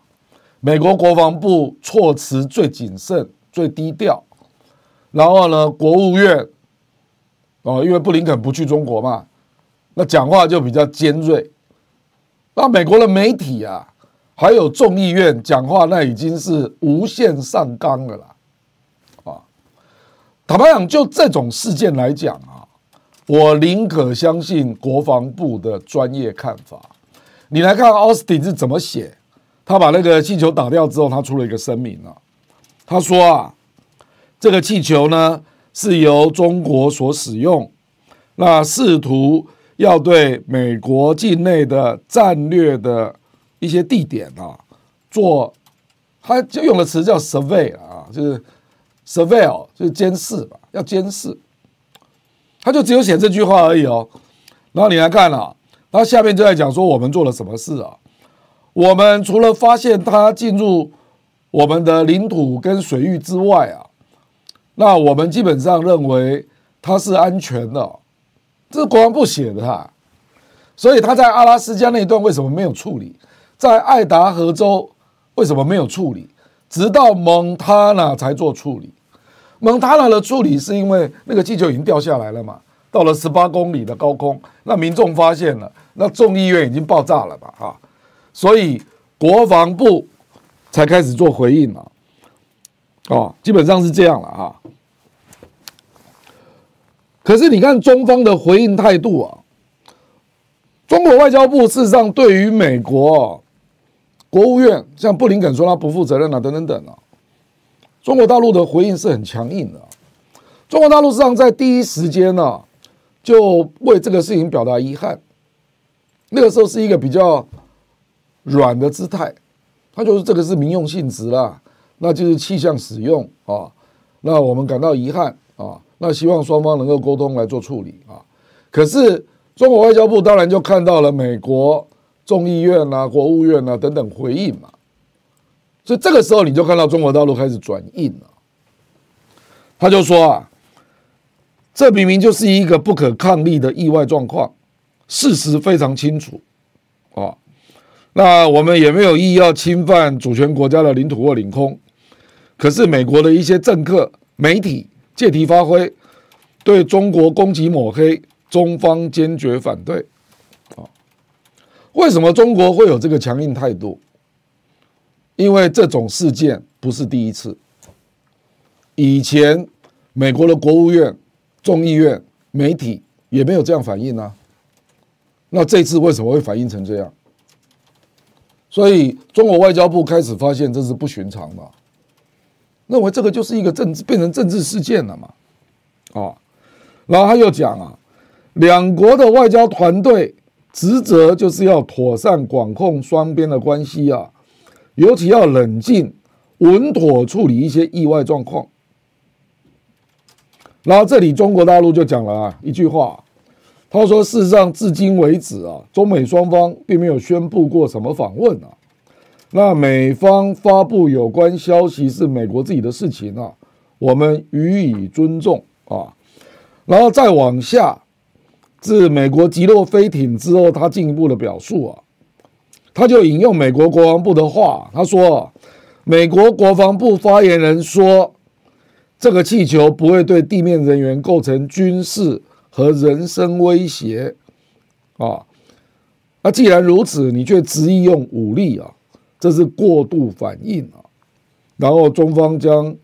美国国防部措辞最谨慎、最低调，然后呢，国务院哦，因为布林肯不去中国嘛，那讲话就比较尖锐。那美国的媒体啊，还有众议院讲话，那已经是无限上纲了啦。啊，坦白讲，就这种事件来讲啊，我宁可相信国防部的专业看法。你来看奥斯汀是怎么写？他把那个气球打掉之后，他出了一个声明啊。他说啊，这个气球呢是由中国所使用，那试图要对美国境内的战略的一些地点啊做，他就用的词叫 survey 啊，就是 surveil 就是监视吧，要监视。他就只有写这句话而已哦。然后你来看啊。他下面就在讲说我们做了什么事啊？我们除了发现他进入我们的领土跟水域之外啊，那我们基本上认为他是安全的，这是国防部写的哈。所以他在阿拉斯加那一段为什么没有处理？在爱达荷州为什么没有处理？直到蒙塔纳才做处理。蒙塔纳的处理是因为那个气球已经掉下来了嘛？到了十八公里的高空，那民众发现了，那众议院已经爆炸了吧？哈，所以国防部才开始做回应了，哦，基本上是这样了哈。可是你看中方的回应态度啊，中国外交部事实上对于美国国务院，像布林肯说他不负责任啊，等等等啊，中国大陆的回应是很强硬的。中国大陆事实上在第一时间呢。就为这个事情表达遗憾，那个时候是一个比较软的姿态，他就是这个是民用性质啦，那就是气象使用啊，那我们感到遗憾啊，那希望双方能够沟通来做处理啊。可是中国外交部当然就看到了美国众议院啊、国务院啊等等回应嘛，所以这个时候你就看到中国大陆开始转硬了，他就说啊。这明明就是一个不可抗力的意外状况，事实非常清楚，啊，那我们也没有意要侵犯主权国家的领土或领空，可是美国的一些政客、媒体借题发挥，对中国攻击抹黑，中方坚决反对，啊，为什么中国会有这个强硬态度？因为这种事件不是第一次，以前美国的国务院。众议院媒体也没有这样反应啊，那这次为什么会反应成这样？所以中国外交部开始发现这是不寻常的，认为这个就是一个政治变成政治事件了嘛，啊，然后他又讲啊，两国的外交团队职责就是要妥善管控双边的关系啊，尤其要冷静稳妥处理一些意外状况。然后这里中国大陆就讲了啊一句话。他说：“事实上，至今为止啊，中美双方并没有宣布过什么访问啊。那美方发布有关消息是美国自己的事情啊，我们予以尊重啊。然后再往下，自美国击落飞艇之后，他进一步的表述啊，他就引用美国国防部的话，他说：美国国防部发言人说，这个气球不会对地面人员构成军事。”和人身威胁啊，那既然如此，你却执意用武力啊，这是过度反应啊。然后中方将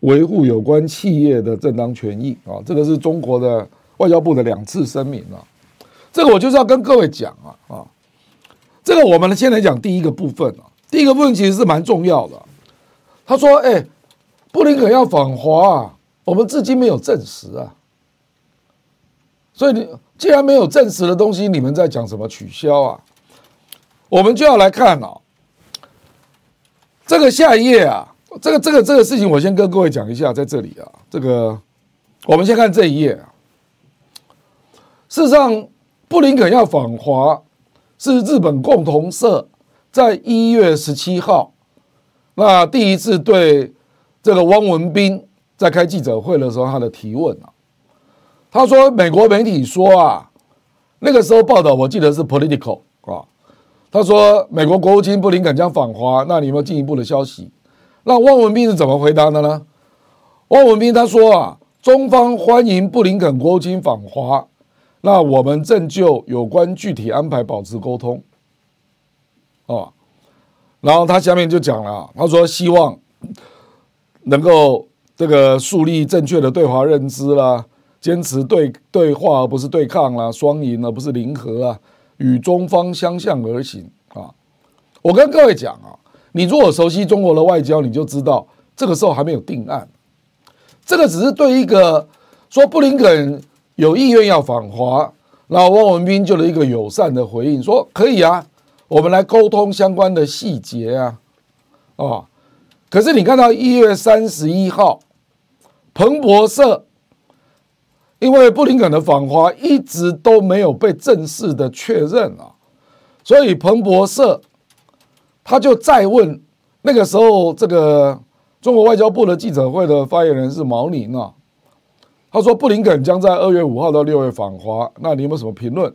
维护有关企业的正当权益啊，这个是中国的外交部的两次声明啊。这个我就是要跟各位讲啊啊，这个我们先来讲第一个部分啊，第一个部分其实是蛮重要的。他说：“哎，布林肯要访华啊，我们至今没有证实啊。”所以你既然没有证实的东西，你们在讲什么取消啊？我们就要来看啊，这个下一页啊，这个这个这个事情，我先跟各位讲一下，在这里啊，这个我们先看这一页啊。事实上，布林肯要访华，是日本共同社在一月十七号那第一次对这个汪文斌在开记者会的时候他的提问啊。他说：“美国媒体说啊，那个时候报道我记得是 Political 啊。他说美国国务卿布林肯将访华，那你有没有进一步的消息？那汪文斌是怎么回答的呢？汪文斌他说啊，中方欢迎布林肯国务卿访华，那我们正就有关具体安排保持沟通。哦，然后他下面就讲了，他说希望能够这个树立正确的对华认知啦。”坚持对对话而不是对抗啦，双赢而不是零和啊，与中方相向而行啊。我跟各位讲啊，你如果熟悉中国的外交，你就知道这个时候还没有定案，这个只是对一个说布林肯有意愿要访华，然后汪文斌就了一个友善的回应，说可以啊，我们来沟通相关的细节啊，啊，可是你看到一月三十一号，彭博社。因为布林肯的访华一直都没有被正式的确认啊，所以彭博社他就再问那个时候这个中国外交部的记者会的发言人是毛宁啊，他说布林肯将在二月五号到六月访华，那你有没有什么评论？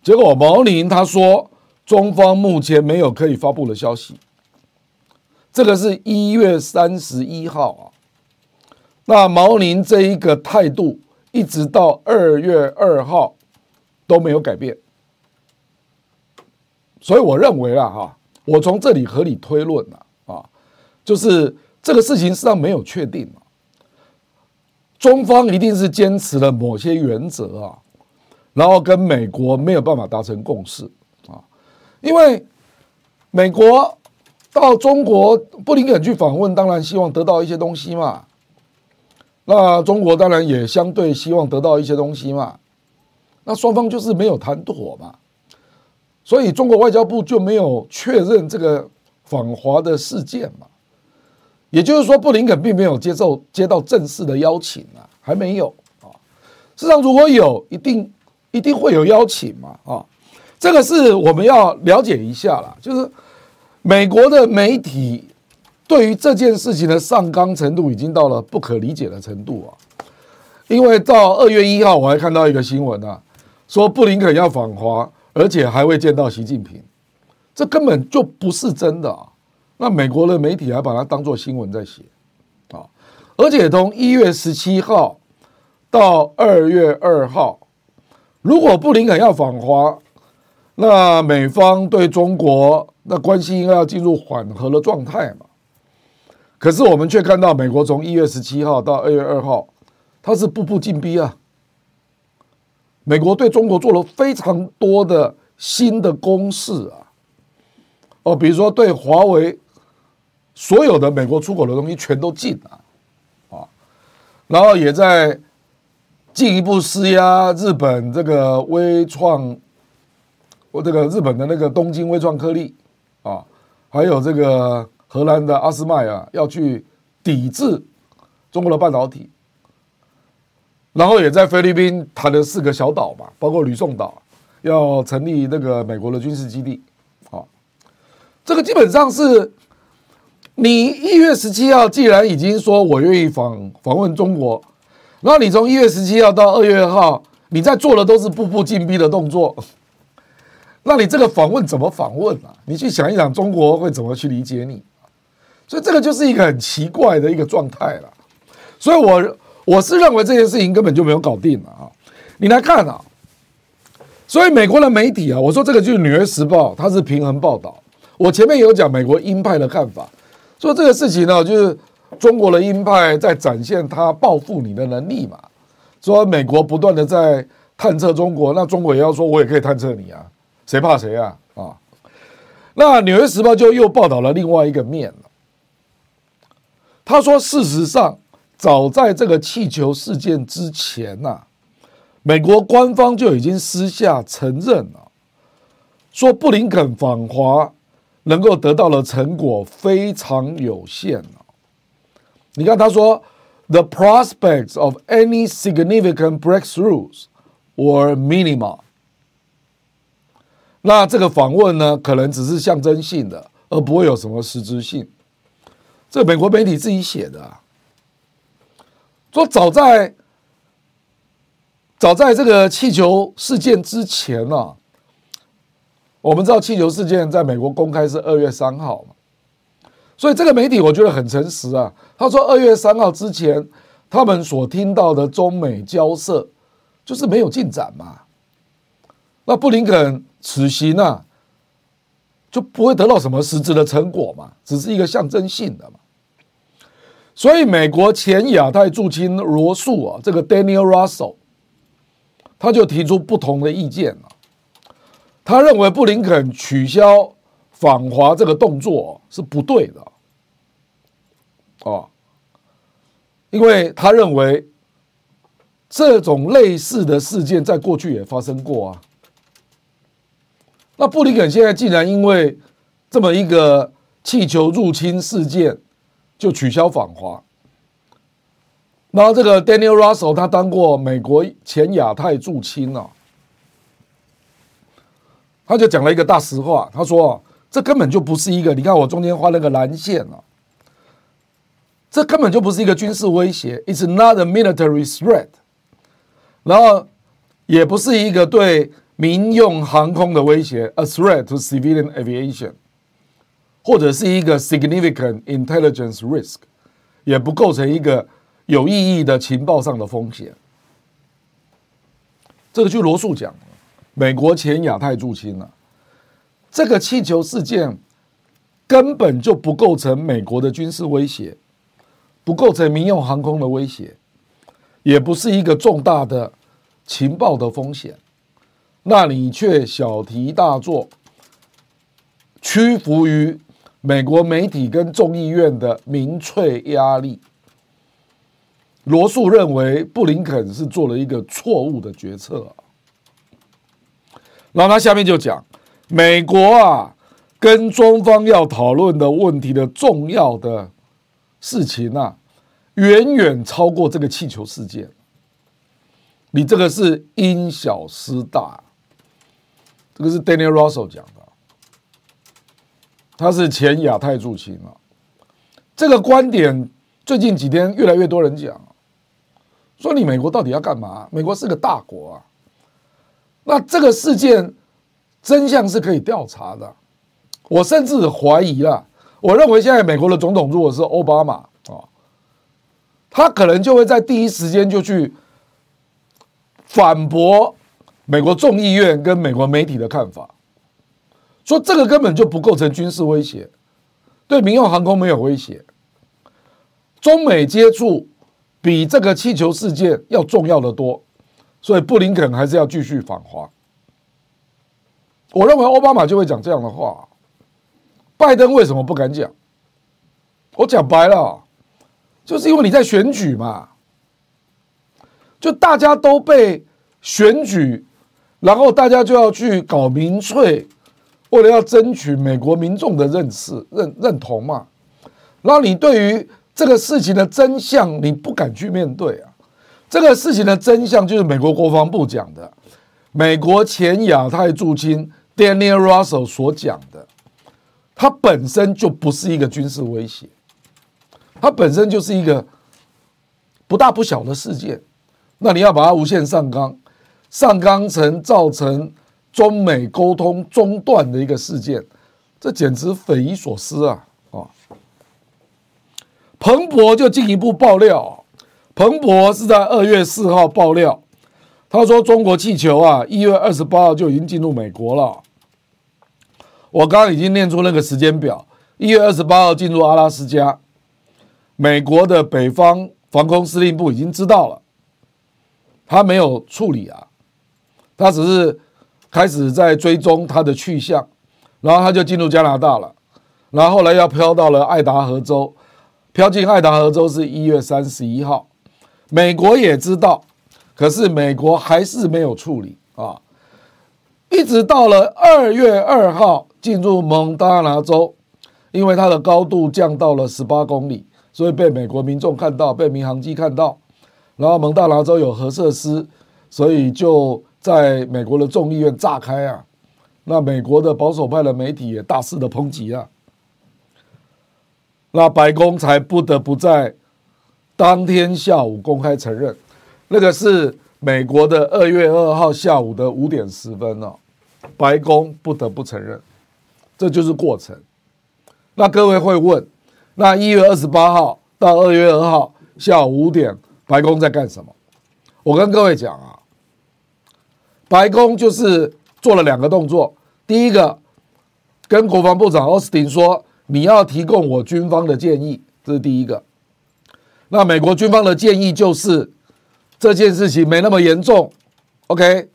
结果毛宁他说中方目前没有可以发布的消息，这个是一月三十一号啊，那毛宁这一个态度。一直到二月二号都没有改变，所以我认为啦哈，我从这里合理推论了啊，就是这个事情实际上没有确定，中方一定是坚持了某些原则啊，然后跟美国没有办法达成共识啊，因为美国到中国布林肯去访问，当然希望得到一些东西嘛。那中国当然也相对希望得到一些东西嘛，那双方就是没有谈妥嘛，所以中国外交部就没有确认这个访华的事件嘛，也就是说布林肯并没有接受接到正式的邀请啊，还没有啊。事实上如果有，一定一定会有邀请嘛啊，这个是我们要了解一下啦，就是美国的媒体。对于这件事情的上纲程度已经到了不可理解的程度啊！因为到二月一号，我还看到一个新闻啊，说布林肯要访华，而且还会见到习近平，这根本就不是真的啊！那美国的媒体还把它当做新闻在写啊！而且从一月十七号到二月二号，如果布林肯要访华，那美方对中国那关系应该要进入缓和的状态嘛？可是我们却看到美国从一月十七号到二月二号，它是步步紧逼啊！美国对中国做了非常多的新的攻势啊！哦，比如说对华为所有的美国出口的东西全都禁了，啊，然后也在进一步施压日本这个微创，我这个日本的那个东京微创颗粒啊，还有这个荷兰的阿斯麦啊，要去抵制中国的半导体，然后也在菲律宾谈了四个小岛嘛，包括吕宋岛，要成立那个美国的军事基地。这个基本上是，你一月十七号既然已经说我愿意访访问中国，然后你从一月十七号到二月二号，你在做的都是步步紧逼的动作，(laughs) 那你这个访问怎么访问啊？你去想一想，中国会怎么去理解你？所以这个就是一个很奇怪的一个状态了。所以我我是认为这件事情根本就没有搞定了啊！你来看啊，所以美国的媒体啊，我说这个就是《纽约时报》，它是平衡报道。我前面有讲美国鹰派的看法，说这个事情呢，就是中国的鹰派在展现他报复你的能力嘛。说美国不断的在探测中国，那中国也要说，我也可以探测你啊，谁怕谁啊？啊，那纽约时报就又报道了另外一个面了。他说，事实上，早在这个气球事件之前呐，美国官方就已经私下承认了，说布林肯访华。能够得到的成果非常有限。你看，他说，the prospects of any significant breakthroughs were minimal。那这个访问呢，可能只是象征性的，而不会有什么实质性。这美国媒体自己写的啊，说早在早在这个气球事件之前啊。我们知道气球事件在美国公开是二月三号嘛，所以这个媒体我觉得很诚实啊。他说二月三号之前，他们所听到的中美交涉就是没有进展嘛。那布林肯此行啊，就不会得到什么实质的成果嘛，只是一个象征性的嘛。所以美国前亚太驻青罗素啊，这个 Daniel Russell，他就提出不同的意见了。他认为布林肯取消访华这个动作是不对的，哦，因为他认为这种类似的事件在过去也发生过啊。那布林肯现在竟然因为这么一个气球入侵事件就取消访华，然后这个 Daniel Russell 他当过美国前亚太驻青啊。他就讲了一个大实话，他说：“这根本就不是一个，你看我中间画那个蓝线啊，这根本就不是一个军事威胁，It's not a military threat。然后也不是一个对民用航空的威胁，a threat to civilian aviation，或者是一个 significant intelligence risk，也不构成一个有意义的情报上的风险。这个就罗素讲。”美国前亚太驻青了，这个气球事件根本就不构成美国的军事威胁，不构成民用航空的威胁，也不是一个重大的情报的风险，那你却小题大做，屈服于美国媒体跟众议院的民粹压力。罗素认为布林肯是做了一个错误的决策。然后他下面就讲，美国啊，跟中方要讨论的问题的重要的事情啊，远远超过这个气球事件。你这个是因小失大，这个是 Daniel Russell 讲的，他是前亚太驻青啊。这个观点最近几天越来越多人讲，说你美国到底要干嘛？美国是个大国啊。那这个事件真相是可以调查的，我甚至怀疑了。我认为现在美国的总统如果是奥巴马啊，他可能就会在第一时间就去反驳美国众议院跟美国媒体的看法，说这个根本就不构成军事威胁，对民用航空没有威胁，中美接触比这个气球事件要重要的多。所以布林肯还是要继续访华。我认为奥巴马就会讲这样的话，拜登为什么不敢讲？我讲白了，就是因为你在选举嘛，就大家都被选举，然后大家就要去搞民粹，为了要争取美国民众的认识、认认同嘛。然后你对于这个事情的真相，你不敢去面对啊。这个事情的真相就是美国国防部讲的，美国前亚太驻军 Daniel Russell 所讲的，它本身就不是一个军事威胁，它本身就是一个不大不小的事件。那你要把它无限上纲，上纲成造成中美沟通中断的一个事件，这简直匪夷所思啊！啊，彭博就进一步爆料。彭博是在二月四号爆料，他说中国气球啊，一月二十八号就已经进入美国了。我刚刚已经念出那个时间表，一月二十八号进入阿拉斯加，美国的北方防空司令部已经知道了，他没有处理啊，他只是开始在追踪他的去向，然后他就进入加拿大了，然后后来要飘到了爱达荷州，飘进爱达荷州是一月三十一号。美国也知道，可是美国还是没有处理啊，一直到了二月二号进入蒙大拿州，因为它的高度降到了十八公里，所以被美国民众看到，被民航机看到。然后蒙大拿州有核设施，所以就在美国的众议院炸开啊，那美国的保守派的媒体也大肆的抨击啊，那白宫才不得不在。当天下午公开承认，那个是美国的二月二号下午的五点十分哦，白宫不得不承认，这就是过程。那各位会问，那一月二十八号到二月二号下午五点，白宫在干什么？我跟各位讲啊，白宫就是做了两个动作，第一个跟国防部长奥斯汀说，你要提供我军方的建议，这是第一个。那美国军方的建议就是这件事情没那么严重，OK，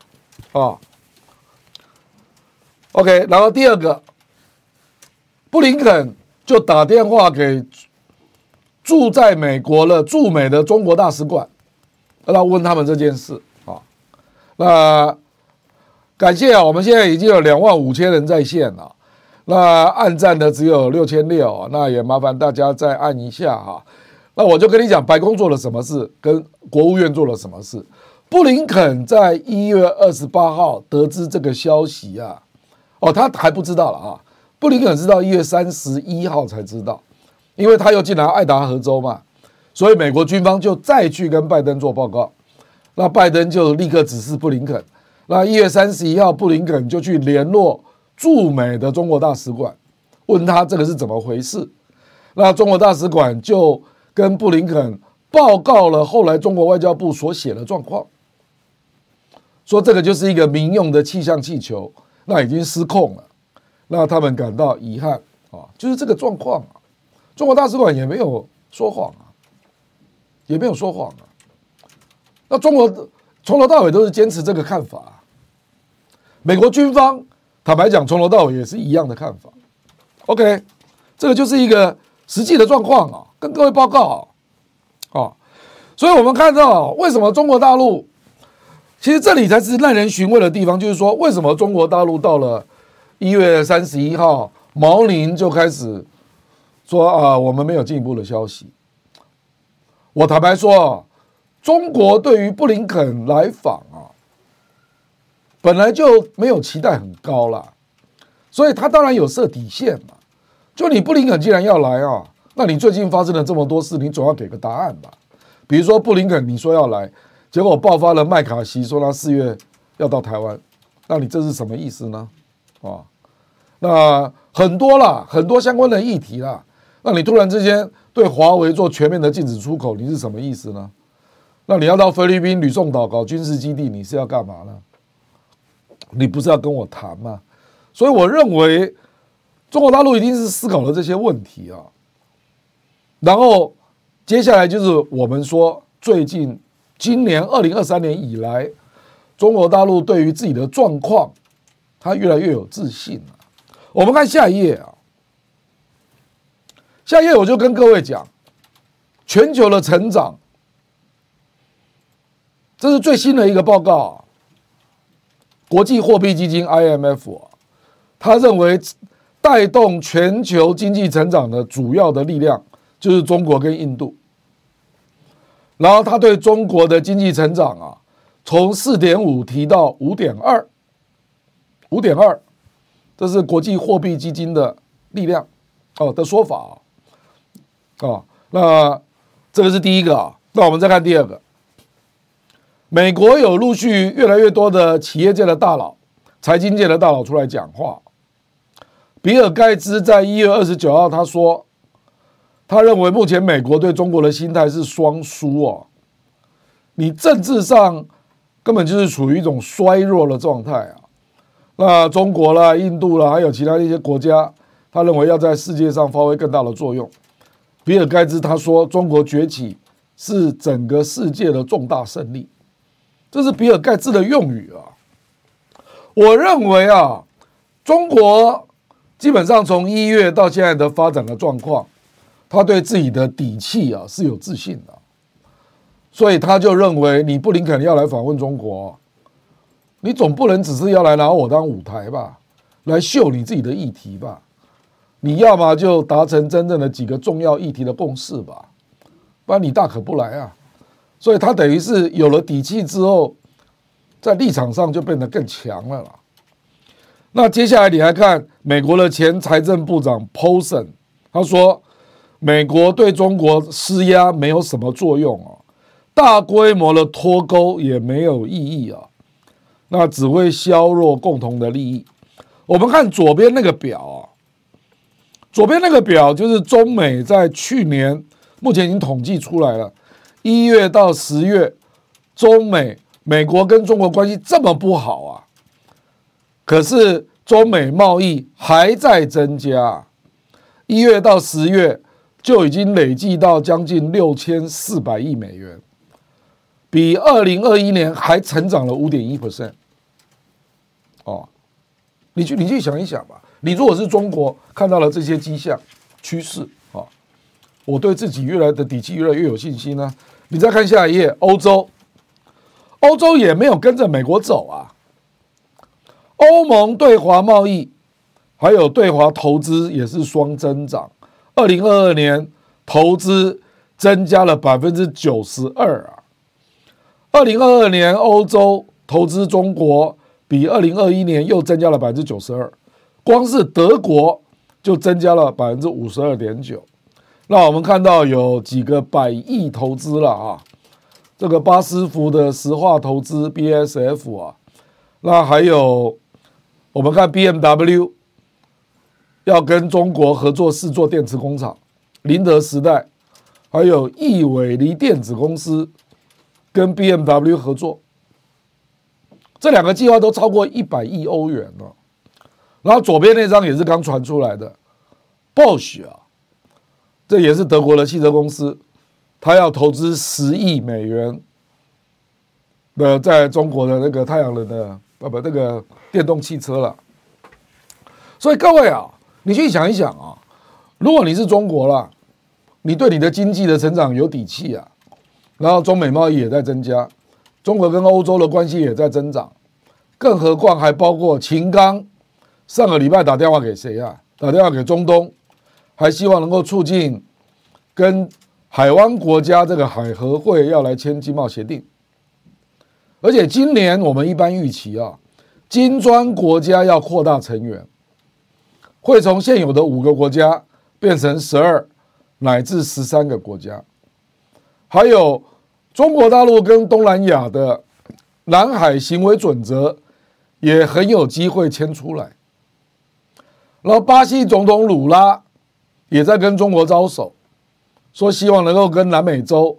啊，OK，然后第二个，布林肯就打电话给驻在美国的驻美的中国大使馆，然后问他们这件事。啊。那感谢啊，我们现在已经有两万五千人在线了，那按赞的只有六千六，那也麻烦大家再按一下哈。那我就跟你讲，白宫做了什么事，跟国务院做了什么事。布林肯在一月二十八号得知这个消息啊，哦，他还不知道了啊。布林肯知道一月三十一号才知道，因为他又进来爱达荷州嘛，所以美国军方就再去跟拜登做报告。那拜登就立刻指示布林肯。那一月三十一号，布林肯就去联络驻美的中国大使馆，问他这个是怎么回事。那中国大使馆就。跟布林肯报告了后来中国外交部所写的状况，说这个就是一个民用的气象气球，那已经失控了，那他们感到遗憾啊，就是这个状况啊。中国大使馆也没有说谎啊，也没有说谎啊。那中国从头到尾都是坚持这个看法。美国军方坦白讲，从头到尾也是一样的看法。OK，这个就是一个实际的状况啊。跟各位报告啊，所以我们看到为什么中国大陆，其实这里才是耐人寻味的地方，就是说为什么中国大陆到了一月三十一号，毛宁就开始说啊，我们没有进一步的消息。我坦白说，中国对于布林肯来访啊，本来就没有期待很高了，所以他当然有设底线嘛。就你布林肯既然要来啊。那你最近发生了这么多事，你总要给个答案吧？比如说布林肯，你说要来，结果爆发了麦卡锡说他四月要到台湾，那你这是什么意思呢？啊，那很多啦，很多相关的议题啦，那你突然之间对华为做全面的禁止出口，你是什么意思呢？那你要到菲律宾吕宋岛搞军事基地，你是要干嘛呢？你不是要跟我谈吗？所以我认为中国大陆一定是思考了这些问题啊。然后接下来就是我们说，最近今年二零二三年以来，中国大陆对于自己的状况，他越来越有自信了。我们看下一页啊，下一页我就跟各位讲，全球的成长，这是最新的一个报告，国际货币基金 IMF，他认为带动全球经济成长的主要的力量就是中国跟印度，然后他对中国的经济成长啊，从四点五提到五点二，五点二，这是国际货币基金的力量哦的说法啊。啊，那这个是第一个啊。那我们再看第二个，美国有陆续越来越多的企业界的大佬、财经界的大佬出来讲话。比尔盖茨在一月二十九号他说，他认为目前美国对中国的心态是双输哦。你政治上根本就是处于一种衰弱的状态啊。那中国啦、印度啦，还有其他一些国家，他认为要在世界上发挥更大的作用。比尔盖茨他说：“中国崛起是整个世界的重大胜利。”这是比尔盖茨的用语啊。我认为啊，中国基本上从一月到现在的发展的状况，他对自己的底气啊是有自信的，所以他就认为你布林肯要来访问中国，你总不能只是要来拿我当舞台吧，来秀你自己的议题吧。你要么就达成真正的几个重要议题的共识吧，不然你大可不来啊。所以他等于是有了底气之后，在立场上就变得更强了啦。那接下来你来看美国的前财政部长 Paulson，他说美国对中国施压没有什么作用啊，大规模的脱钩也没有意义啊，那只会削弱共同的利益。我们看左边那个表啊。左边那个表就是中美在去年目前已经统计出来了，一月到十月，中美美国跟中国关系这么不好啊，可是中美贸易还在增加，一月到十月就已经累计到将近六千四百亿美元，比二零二一年还成长了五点一 percent。哦，你去你去想一想吧。你如果是中国看到了这些迹象趋势啊，我对自己越来的底气越来越有信心呢。你再看下一页，欧洲，欧洲也没有跟着美国走啊。欧盟对华贸易还有对华投资也是双增长，二零二二年投资增加了百分之九十二啊。二零二二年欧洲投资中国比二零二一年又增加了百分之九十二。光是德国就增加了百分之五十二点九，那我们看到有几个百亿投资了啊，这个巴斯夫的石化投资 B S F 啊，那还有我们看 BMW 要跟中国合作试做电池工厂，宁德时代还有易伟锂电子公司跟 BMW 合作，这两个计划都超过一百亿欧元了。然后左边那张也是刚传出来的，Bosch 啊，这也是德国的汽车公司，他要投资十亿美元的在中国的那个太阳能的啊不那个电动汽车了。所以各位啊，你去想一想啊，如果你是中国了，你对你的经济的成长有底气啊，然后中美贸易也在增加，中国跟欧洲的关系也在增长，更何况还包括秦刚。上个礼拜打电话给谁啊？打电话给中东，还希望能够促进跟海湾国家这个海合会要来签经贸协定。而且今年我们一般预期啊，金砖国家要扩大成员，会从现有的五个国家变成十二乃至十三个国家。还有中国大陆跟东南亚的南海行为准则也很有机会签出来。然后，巴西总统鲁拉也在跟中国招手，说希望能够跟南美洲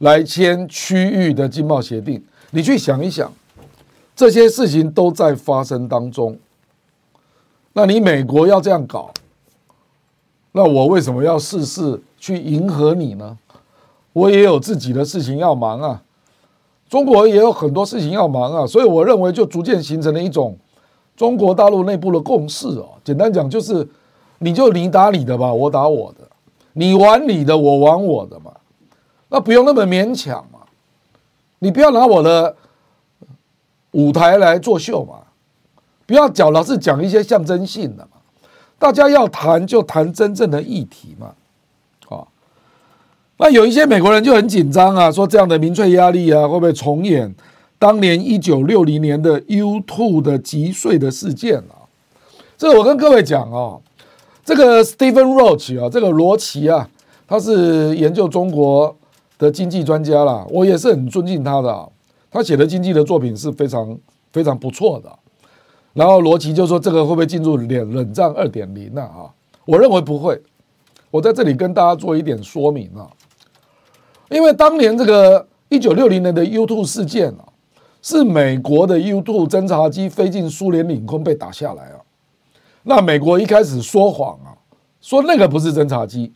来签区域的经贸协定。你去想一想，这些事情都在发生当中。那你美国要这样搞，那我为什么要事事去迎合你呢？我也有自己的事情要忙啊，中国也有很多事情要忙啊，所以我认为就逐渐形成了一种。中国大陆内部的共识哦，简单讲就是，你就你打你的吧，我打我的。你玩你的，我玩我的嘛，那不用那么勉强嘛，你不要拿我的舞台来作秀嘛，不要讲老是讲一些象征性的嘛，大家要谈就谈真正的议题嘛，啊，那有一些美国人就很紧张啊，说这样的民粹压力啊，会不会重演当年一九六零年的 U2 的集碎的事件啊？这我跟各位讲啊。这个 Stephen Roach 啊，这个罗奇啊，他是研究中国的经济专家啦，我也是很尊敬他的啊。他写的经济的作品是非常非常不错的。然后罗奇就说：“这个会不会进入冷冷战二点零呢？”啊，我认为不会。我在这里跟大家做一点说明啊，因为当年这个一九六零年的 U two 事件啊，是美国的 U two 侦察机飞进苏联领空被打下来啊。那美国一开始说谎啊，说那个不是侦察机，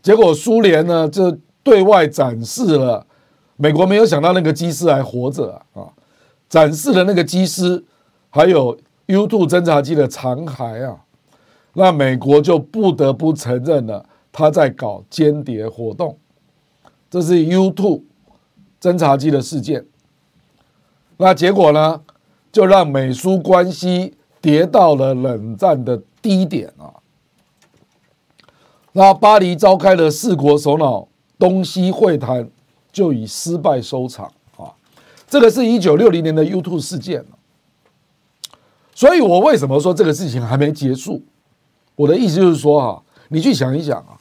结果苏联呢就对外展示了，美国没有想到那个机师还活着啊，展示了那个机师还有 U2 侦察机的残骸啊，那美国就不得不承认了他在搞间谍活动，这是 U2 侦察机的事件，那结果呢就让美苏关系。跌到了冷战的低点啊！那巴黎召开了四国首脑东西会谈，就以失败收场啊！这个是一九六零年的 U two 事件。所以我为什么说这个事情还没结束？我的意思就是说啊，你去想一想啊，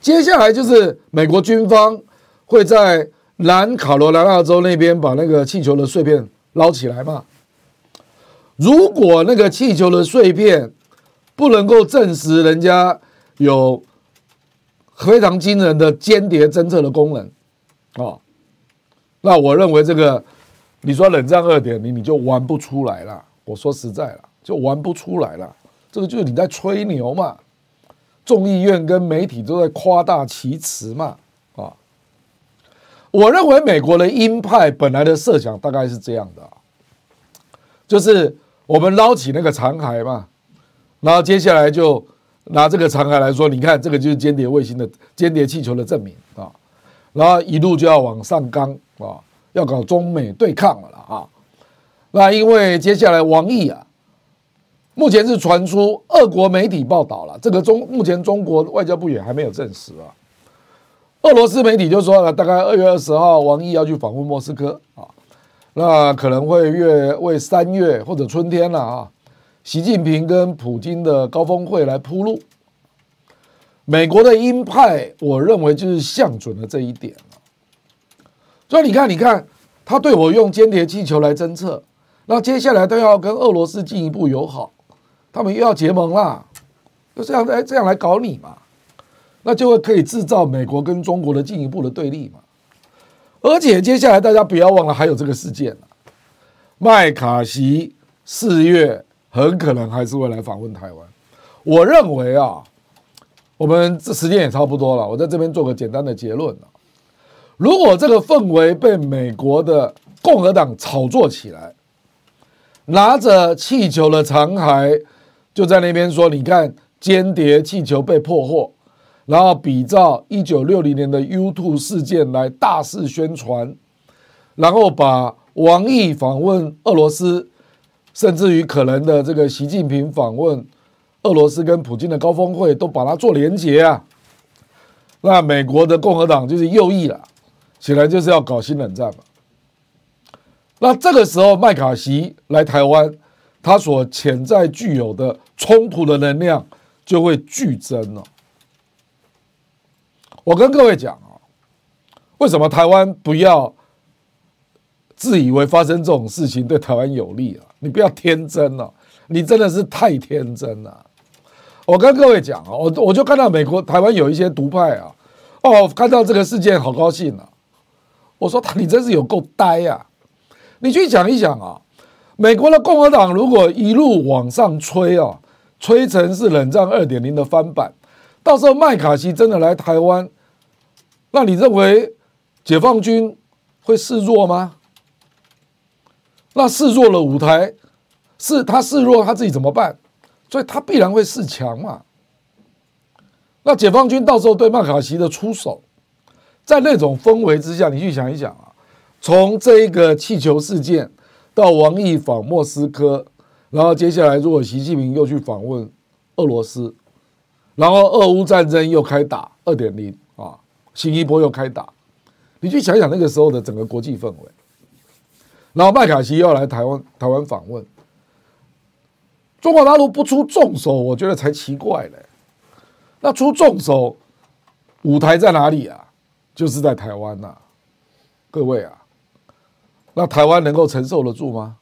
接下来就是美国军方会在南卡罗来纳州那边把那个气球的碎片捞起来嘛？如果那个气球的碎片不能够证实人家有非常惊人的间谍侦测的功能，啊，那我认为这个你说冷战二点零你就玩不出来了。我说实在了，就玩不出来了。这个就是你在吹牛嘛，众议院跟媒体都在夸大其词嘛，啊，我认为美国的鹰派本来的设想大概是这样的，就是。我们捞起那个残骸嘛，然后接下来就拿这个残骸来说，你看这个就是间谍卫星的间谍气球的证明啊，然后一路就要往上纲啊，要搞中美对抗了啊。那因为接下来王毅啊，目前是传出俄国媒体报道了，这个中目前中国外交部也还没有证实啊。俄罗斯媒体就说了，大概二月二十号王毅要去访问莫斯科啊。那可能会越为三月或者春天了啊，习近平跟普京的高峰会来铺路。美国的鹰派，我认为就是向准了这一点。所以你看，你看，他对我用间谍气球来侦测，那接下来都要跟俄罗斯进一步友好，他们又要结盟啦，就这样来这样来搞你嘛，那就会可以制造美国跟中国的进一步的对立嘛。而且接下来大家不要忘了，还有这个事件，麦卡锡四月很可能还是会来访问台湾。我认为啊，我们这时间也差不多了，我在这边做个简单的结论。如果这个氛围被美国的共和党炒作起来，拿着气球的残骸就在那边说：“你看，间谍气球被破获。”然后比照一九六零年的 U two 事件来大肆宣传，然后把王毅访问俄罗斯，甚至于可能的这个习近平访问俄罗斯跟普京的高峰会都把它做连结啊，那美国的共和党就是右翼了，显然就是要搞新冷战嘛。那这个时候麦卡锡来台湾，他所潜在具有的冲突的能量就会剧增了。我跟各位讲啊，为什么台湾不要自以为发生这种事情对台湾有利啊？你不要天真了，你真的是太天真了。我跟各位讲啊，我我就看到美国台湾有一些独派啊，哦，看到这个事件好高兴啊。我说他你真是有够呆啊！你去想一想啊，美国的共和党如果一路往上吹啊，吹成是冷战二点零的翻版，到时候麦卡锡真的来台湾。那你认为解放军会示弱吗？那示弱了舞台，是他示弱他自己怎么办？所以他必然会示强嘛。那解放军到时候对麦卡锡的出手，在那种氛围之下，你去想一想啊，从这一个气球事件到王毅访莫斯科，然后接下来如果习近平又去访问俄罗斯，然后俄乌战争又开打二点零，新一波又开打，你去想想那个时候的整个国际氛围，然后麦卡锡要来台湾台湾访问，中国大陆不出重手，我觉得才奇怪嘞。那出重手，舞台在哪里啊？就是在台湾呐，各位啊，那台湾能够承受得住吗？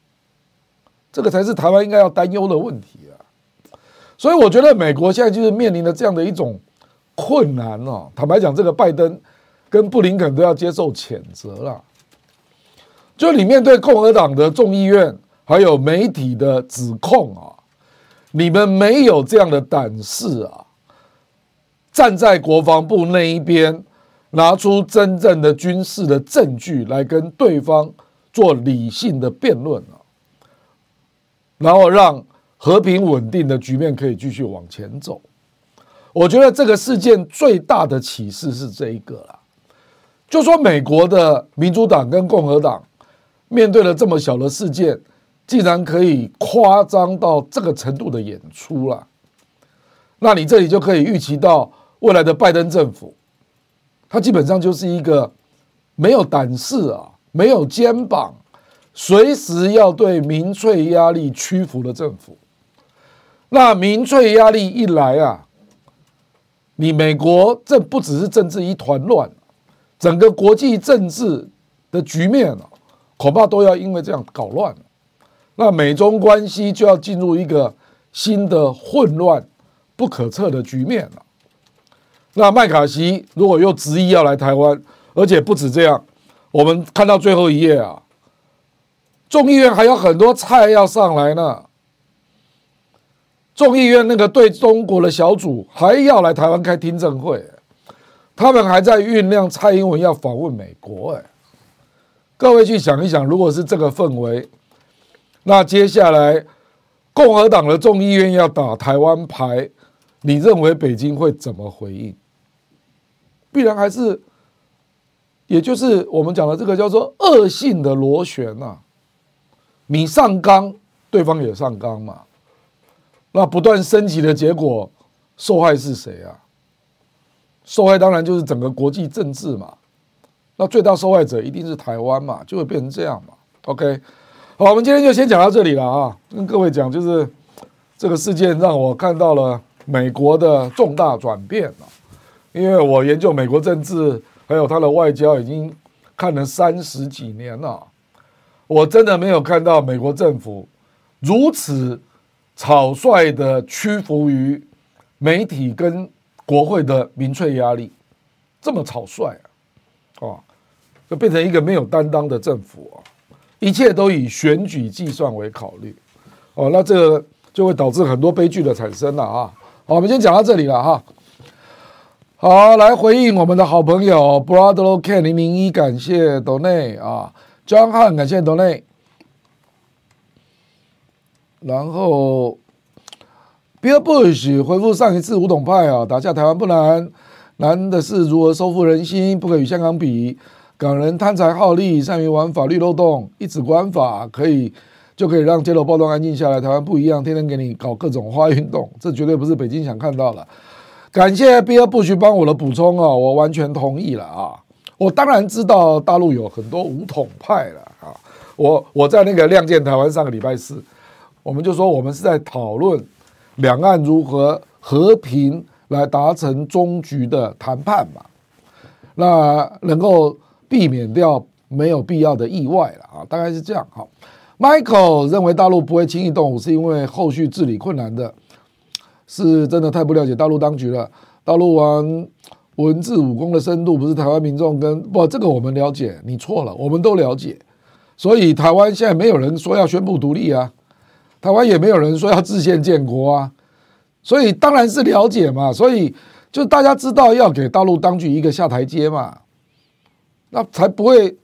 这个才是台湾应该要担忧的问题啊！所以我觉得美国现在就是面临着这样的一种困难哦。坦白讲，这个拜登跟布林肯都要接受谴责了。就你面对共和党的众议院还有媒体的指控啊，你们没有这样的胆识啊！站在国防部那一边，拿出真正的军事的证据来跟对方做理性的辩论啊，然后让和平稳定的局面可以继续往前走。我觉得这个事件最大的启示是这一个啦，就说美国的民主党跟共和党面对了这么小的事件，竟然可以夸张到这个程度的演出了，那你这里就可以预期到。未来的拜登政府，他基本上就是一个没有胆识啊，没有肩膀，随时要对民粹压力屈服的政府。那民粹压力一来啊，你美国这不只是政治一团乱，整个国际政治的局面啊，恐怕都要因为这样搞乱。那美中关系就要进入一个新的混乱、不可测的局面了。那麦卡锡如果又执意要来台湾，而且不止这样，我们看到最后一页啊，众议院还有很多菜要上来呢。众议院那个对中国的小组还要来台湾开听证会，他们还在酝酿蔡英文要访问美国。哎，各位去想一想，如果是这个氛围，那接下来共和党的众议院要打台湾牌，你认为北京会怎么回应？必然还是，也就是我们讲的这个叫做恶性的螺旋呐。你上纲，对方也上纲嘛。那不断升级的结果，受害是谁啊？受害当然就是整个国际政治嘛。那最大受害者一定是台湾嘛，就会变成这样嘛。OK，好，我们今天就先讲到这里了啊。跟各位讲，就是这个事件让我看到了美国的重大转变啊。因为我研究美国政治，还有他的外交，已经看了三十几年了，我真的没有看到美国政府如此草率的屈服于媒体跟国会的民粹压力，这么草率啊，哦，就变成一个没有担当的政府啊，一切都以选举计算为考虑，哦，那这个就会导致很多悲剧的产生了啊。好，我们先讲到这里了哈。好，来回应我们的好朋友 Brother Ken 零零一，感谢斗内啊。张翰感谢斗内。然后 Bill Bush 回复上一次武统派啊，打下台湾不难，难的是如何收复人心，不可与香港比，港人贪财好利，善于玩法律漏洞，一纸国安法可以就可以让街头暴动安静下来，台湾不一样，天天给你搞各种花运动，这绝对不是北京想看到的。感谢比尔·布什帮我的补充啊，我完全同意了啊！我当然知道大陆有很多武统派了啊！我我在那个亮剑台湾上个礼拜四，我们就说我们是在讨论两岸如何和平来达成终局的谈判嘛，那能够避免掉没有必要的意外了啊！大概是这样。好，Michael 认为大陆不会轻易动武，是因为后续治理困难的。是真的太不了解大陆当局了。大陆玩文字武功的深度，不是台湾民众跟不这个我们了解，你错了，我们都了解。所以台湾现在没有人说要宣布独立啊，台湾也没有人说要自宪建国啊，所以当然是了解嘛。所以就大家知道要给大陆当局一个下台阶嘛，那才不会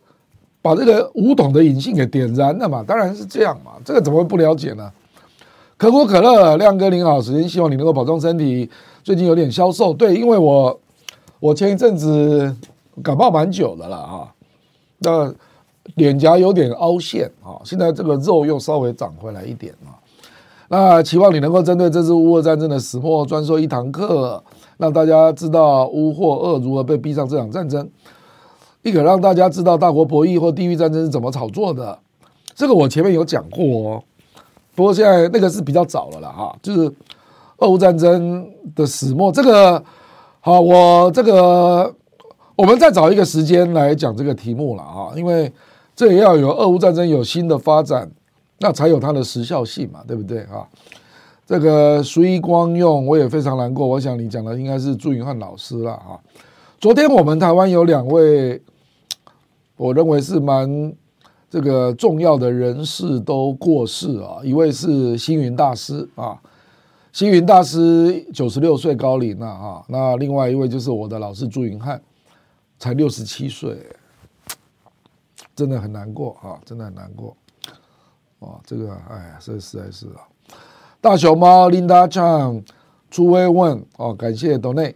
把这个武统的引信给点燃了嘛。当然是这样嘛，这个怎么会不了解呢？可口可乐，亮哥您好，首先希望你能够保重身体。最近有点消瘦。对，因为我我前一阵子感冒蛮久的了啊，那脸颊有点凹陷啊，现在这个肉又稍微长回来一点啊。那期望你能够针对这次乌俄战争的始末专说一堂课，让大家知道乌或俄如何被逼上这场战争，亦可让大家知道大国博弈或地域战争是怎么炒作的。这个我前面有讲过哦，不过现在那个是比较早了啦哈，就是俄乌战争的始末。这个好，我这个我们再找一个时间来讲这个题目了啊，因为这也要有俄乌战争有新的发展。那才有它的时效性嘛，对不对啊？这个随意光用，我也非常难过。我想你讲的应该是朱云汉老师了啊。昨天我们台湾有两位，我认为是蛮这个重要的人士都过世啊。一位是星云大师啊，星云大师九十六岁高龄了啊。那另外一位就是我的老师朱云汉，才六十七岁，真的很难过啊，真的很难过。哦，这个哎呀，这实在是啊！大熊猫 Linda Chang 出微问哦，感谢 Donate。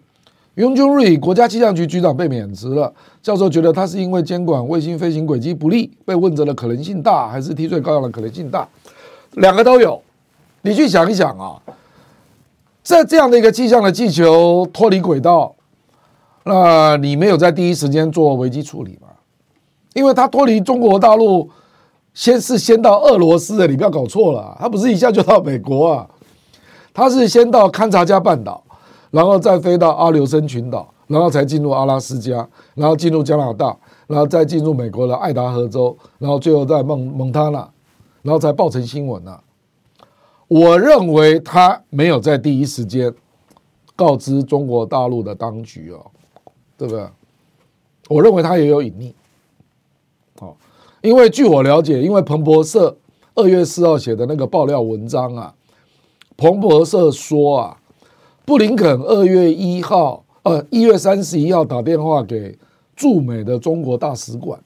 雍君瑞国家气象局局长被免职了，教授觉得他是因为监管卫星飞行轨迹不力被问责的可能性大，还是替罪羔羊的可能性大？两个都有。你去想一想啊，在这样的一个气象的气球脱离轨道，那你没有在第一时间做危机处理吗？因为他脱离中国大陆。先是先到俄罗斯的，你不要搞错了，他不是一下就到美国啊，他是先到堪察加半岛，然后再飞到阿留申群岛，然后才进入阿拉斯加，然后进入加拿大，然后再进入美国的爱达荷州，然后最后在蒙蒙塔纳，然后才报成新闻啊。我认为他没有在第一时间告知中国大陆的当局哦，对不对？我认为他也有隐匿。因为据我了解，因为彭博社二月四号写的那个爆料文章啊，彭博社说啊，布林肯二月一号，呃，一月三十一号打电话给驻美的中国大使馆，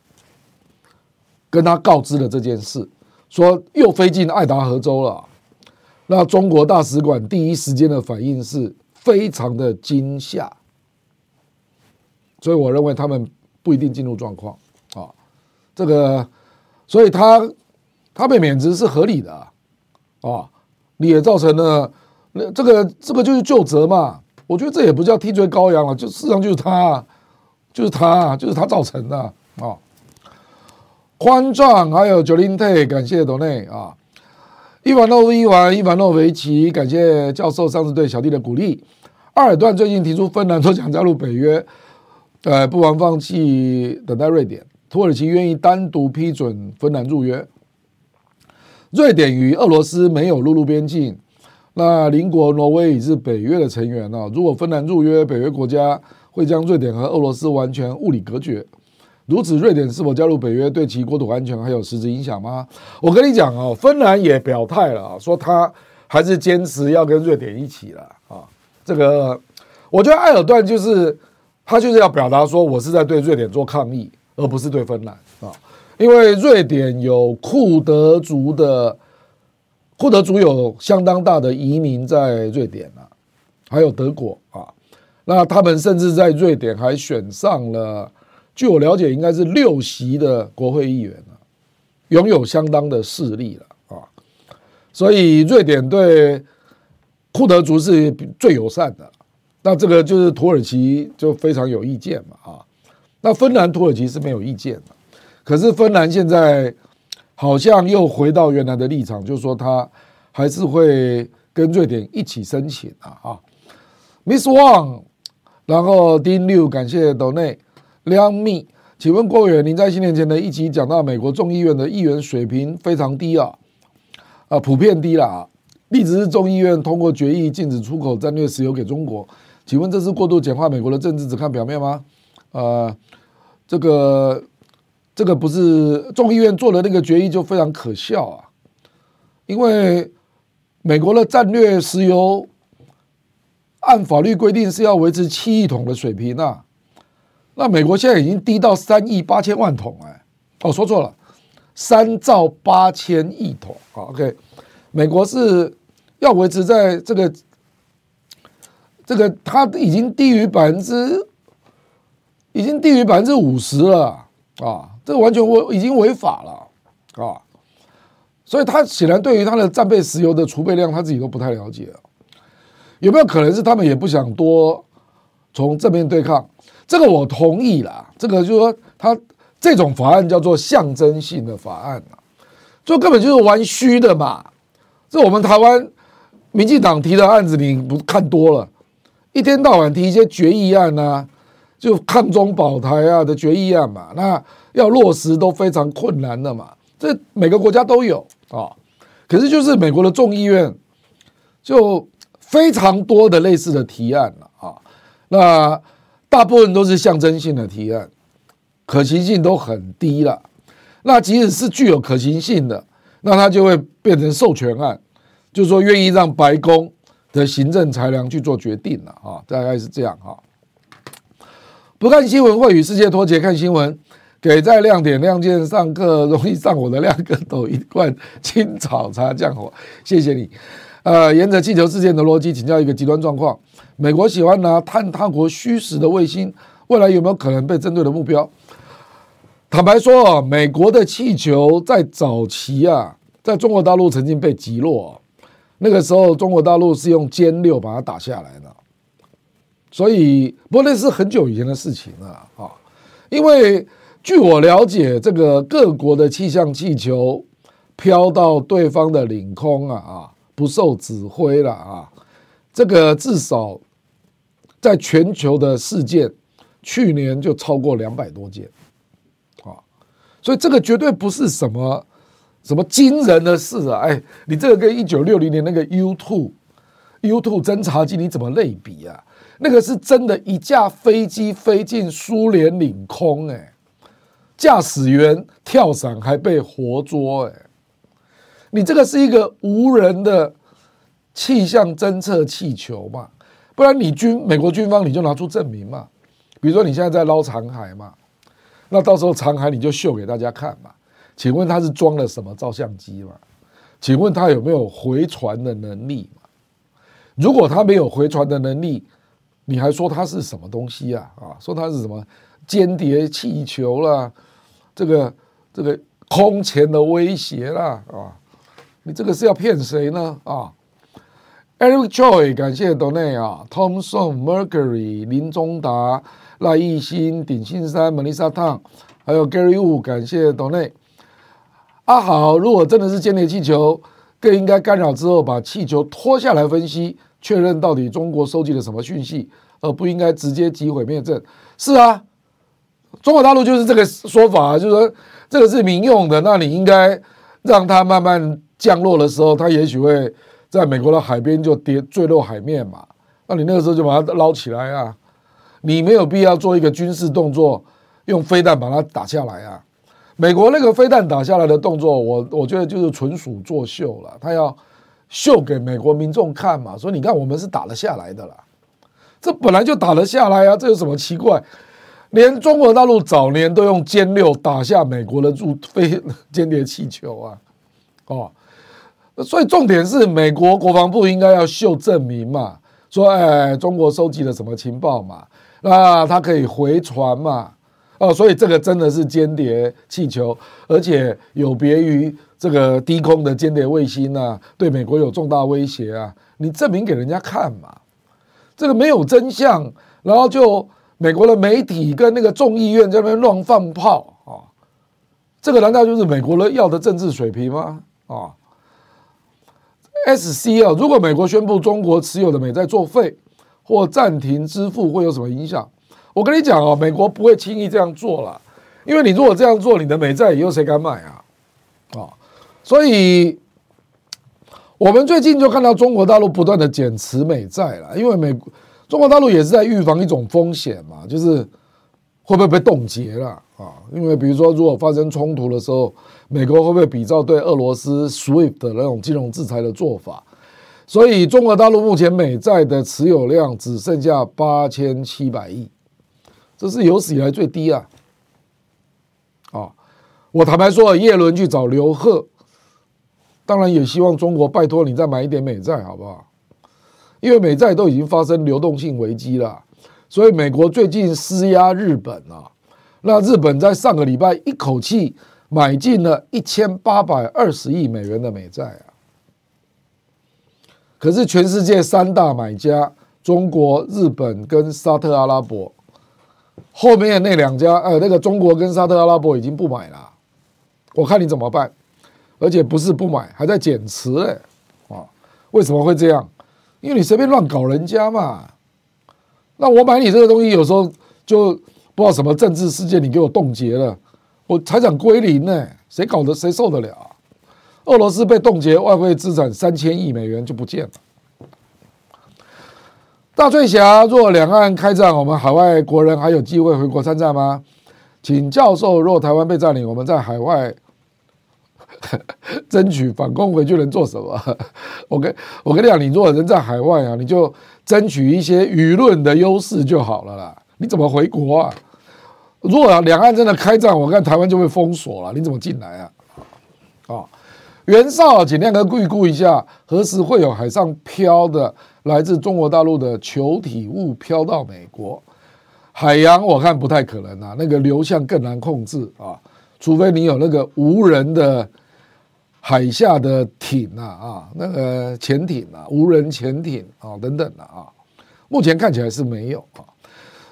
跟他告知了这件事，说又飞进爱达荷州了。那中国大使馆第一时间的反应是非常的惊吓，所以我认为他们不一定进入状况。这个，所以他他被免职是合理的啊，啊，你也造成了那这个这个就是究责嘛。我觉得这也不叫替罪羔羊了，就事实上就是他，就是他，就是他造成的啊。宽壮还有九零退，感谢斗内啊。伊凡诺夫伊凡伊凡诺维奇，感谢教授上次对小弟的鼓励。阿尔段最近提出芬兰说想加入北约，呃，不妨放弃等待瑞典。土耳其愿意单独批准芬兰入约，瑞典与俄罗斯没有陆路边境，那邻国挪威已是北约的成员了。如果芬兰入约，北约国家会将瑞典和俄罗斯完全物理隔绝。如此，瑞典是否加入北约对其国土安全还有实质影响吗？我跟你讲哦，芬兰也表态了啊，说他还是坚持要跟瑞典一起了啊。这个我觉得埃尔段就是他就是要表达说我是在对瑞典做抗议。而不是对芬兰啊，因为瑞典有库德族的，库德族有相当大的移民在瑞典啊，还有德国啊，那他们甚至在瑞典还选上了，据我了解应该是六席的国会议员啊，拥有相当的势力了啊，所以瑞典对库德族是最友善的，那这个就是土耳其就非常有意见嘛啊。那芬兰、土耳其是没有意见的，可是芬兰现在好像又回到原来的立场，就是说他还是会跟瑞典一起申请啊。啊，Miss Wang，然后丁六感谢斗内两米，请问郭委员，您在新年前的一集讲到美国众议院的议员水平非常低啊，啊，普遍低了啊，例子是众议院通过决议禁止出口战略石油给中国，请问这是过度简化美国的政治，只看表面吗？呃，这个这个不是众议院做的那个决议就非常可笑啊，因为美国的战略石油按法律规定是要维持七亿桶的水平啊，那美国现在已经低到三亿八千万桶哎，哦说错了，三兆八千亿桶。啊，OK，美国是要维持在这个。这个它已经低于百分之，已经低于百分之五十了啊！这完全违已经违法了啊！所以他显然对于他的战备石油的储备量，他自己都不太了解。有没有可能是他们也不想多从正面对抗？这个我同意啦。这个就是说，他这种法案叫做象征性的法案啊，就根本就是玩虚的嘛。这我们台湾民进党提的案子，你不看多了，一天到晚提一些决议案啊，就抗中保台啊的决议案嘛，那要落实都非常困难的嘛。这每个国家都有啊，可是就是美国的众议院就。非常多的类似的提案了啊，那大部分都是象征性的提案，可行性都很低了。那即使是具有可行性的，那它就会变成授权案，就是说愿意让白宫的行政裁量去做决定了啊，大概是这样哈。不看新闻会与世界脱节，看新闻。给在亮点亮剑上课 (laughs) 容易上火的亮哥抖一罐青草茶降火，谢谢你。呃，沿着气球事件的逻辑，请教一个极端状况：美国喜欢拿探他国虚实的卫星，未来有没有可能被针对的目标？坦白说，美国的气球在早期啊，在中国大陆曾经被击落，那个时候中国大陆是用歼六把它打下来的，所以不过那是很久以前的事情了啊。因为据我了解，这个各国的气象气球飘到对方的领空啊啊。不受指挥了啊！这个至少在全球的事件，去年就超过两百多件啊，所以这个绝对不是什么什么惊人的事啊！哎，你这个跟一九六零年那个 U two U two 侦察机你怎么类比啊？那个是真的一架飞机飞进苏联领空，哎，驾驶员跳伞还被活捉，哎。你这个是一个无人的气象侦测气球嘛？不然你军美国军方你就拿出证明嘛？比如说你现在在捞残骸嘛？那到时候残骸你就秀给大家看嘛？请问它是装了什么照相机嘛？请问它有没有回传的能力嘛？如果它没有回传的能力，你还说它是什么东西啊？啊，说它是什么间谍气球啦？这个这个空前的威胁啦？啊？你这个是要骗谁呢？啊，Eric Joy，感谢 Donate 啊，Tomson Mercury，林中达、赖艺兴、鼎新山、Melissa Tang，还有 Gary Wu，感谢 Donate。阿好，如果真的是间谍气球，更应该干扰之后把气球拖下来分析，确认到底中国收集了什么讯息，而不应该直接击毁灭证。是啊，中国大陆就是这个说法，就是说这个是民用的，那你应该让它慢慢。降落的时候，它也许会在美国的海边就跌坠落海面嘛？那你那个时候就把它捞起来啊！你没有必要做一个军事动作，用飞弹把它打下来啊！美国那个飞弹打下来的动作，我我觉得就是纯属作秀了，他要秀给美国民众看嘛。所以你看，我们是打了下来的啦，这本来就打得下来啊，这有什么奇怪？连中国大陆早年都用歼六打下美国的驻飞间谍气球啊，哦。所以重点是，美国国防部应该要秀证明嘛，说哎，中国收集了什么情报嘛，那它可以回传嘛，哦，所以这个真的是间谍气球，而且有别于这个低空的间谍卫星啊，对美国有重大威胁啊，你证明给人家看嘛，这个没有真相，然后就美国的媒体跟那个众议院在那边乱放炮啊，这个难道就是美国人要的政治水平吗？啊？SC 啊，如果美国宣布中国持有的美债作废或暂停支付，会有什么影响？我跟你讲啊，美国不会轻易这样做了，因为你如果这样做，你的美债以后谁敢买啊？啊，所以我们最近就看到中国大陆不断的减持美债了，因为美中国大陆也是在预防一种风险嘛，就是会不会被冻结了啊？因为比如说，如果发生冲突的时候。美国会不会比照对俄罗斯 SWIFT 的那种金融制裁的做法？所以中国大陆目前美债的持有量只剩下八千七百亿，这是有史以来最低啊！啊，我坦白说，叶伦去找刘鹤，当然也希望中国拜托你再买一点美债，好不好？因为美债都已经发生流动性危机了，所以美国最近施压日本啊，那日本在上个礼拜一口气买进了一千八百二十亿美元的美债啊。可是全世界三大买家中国、日本跟沙特阿拉伯，后面那两家呃，那个中国跟沙特阿拉伯已经不买了，我看你怎么办？而且不是不买，还在减持哎，啊，为什么会这样？因为你随便乱搞人家嘛。那我买你这个东西，有时候就不知道什么政治事件，你给我冻结了，我才想归零呢，谁搞得谁受得了？俄罗斯被冻结外汇资产三千亿美元就不见了。大翠霞，若两岸开战，我们海外国人还有机会回国参战吗？请教授，若台湾被占领，我们在海外 (laughs) 争取反攻回去能做什么？(laughs) 我跟我跟你讲，你如果人在海外啊，你就争取一些舆论的优势就好了啦。你怎么回国啊？如果两岸真的开战，我看台湾就会封锁了。你怎么进来啊？啊？袁绍，尽量的预估一下，何时会有海上漂的来自中国大陆的球体物飘到美国？海洋我看不太可能啊，那个流向更难控制啊，除非你有那个无人的海下的艇啊啊，那个潜艇啊，无人潜艇啊等等的啊，目前看起来是没有啊。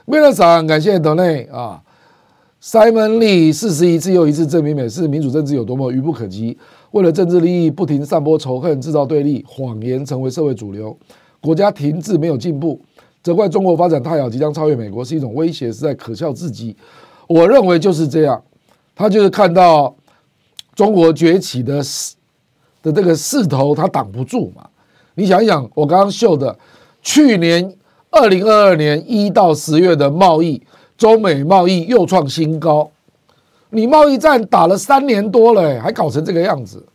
为了啥？感谢德内啊，Simon Lee 四十一次又一次证明美式民主政治有多么愚不可及。为了政治利益，不停散播仇恨，制造对立，谎言成为社会主流，国家停滞没有进步，责怪中国发展太好，即将超越美国是一种威胁，实在可笑至极。我认为就是这样，他就是看到中国崛起的势的这个势头，它挡不住嘛。你想一想，我刚刚秀的去年二零二二年一到十月的贸易，中美贸易又创新高。你贸易战打了三年多了，还搞成这个样子，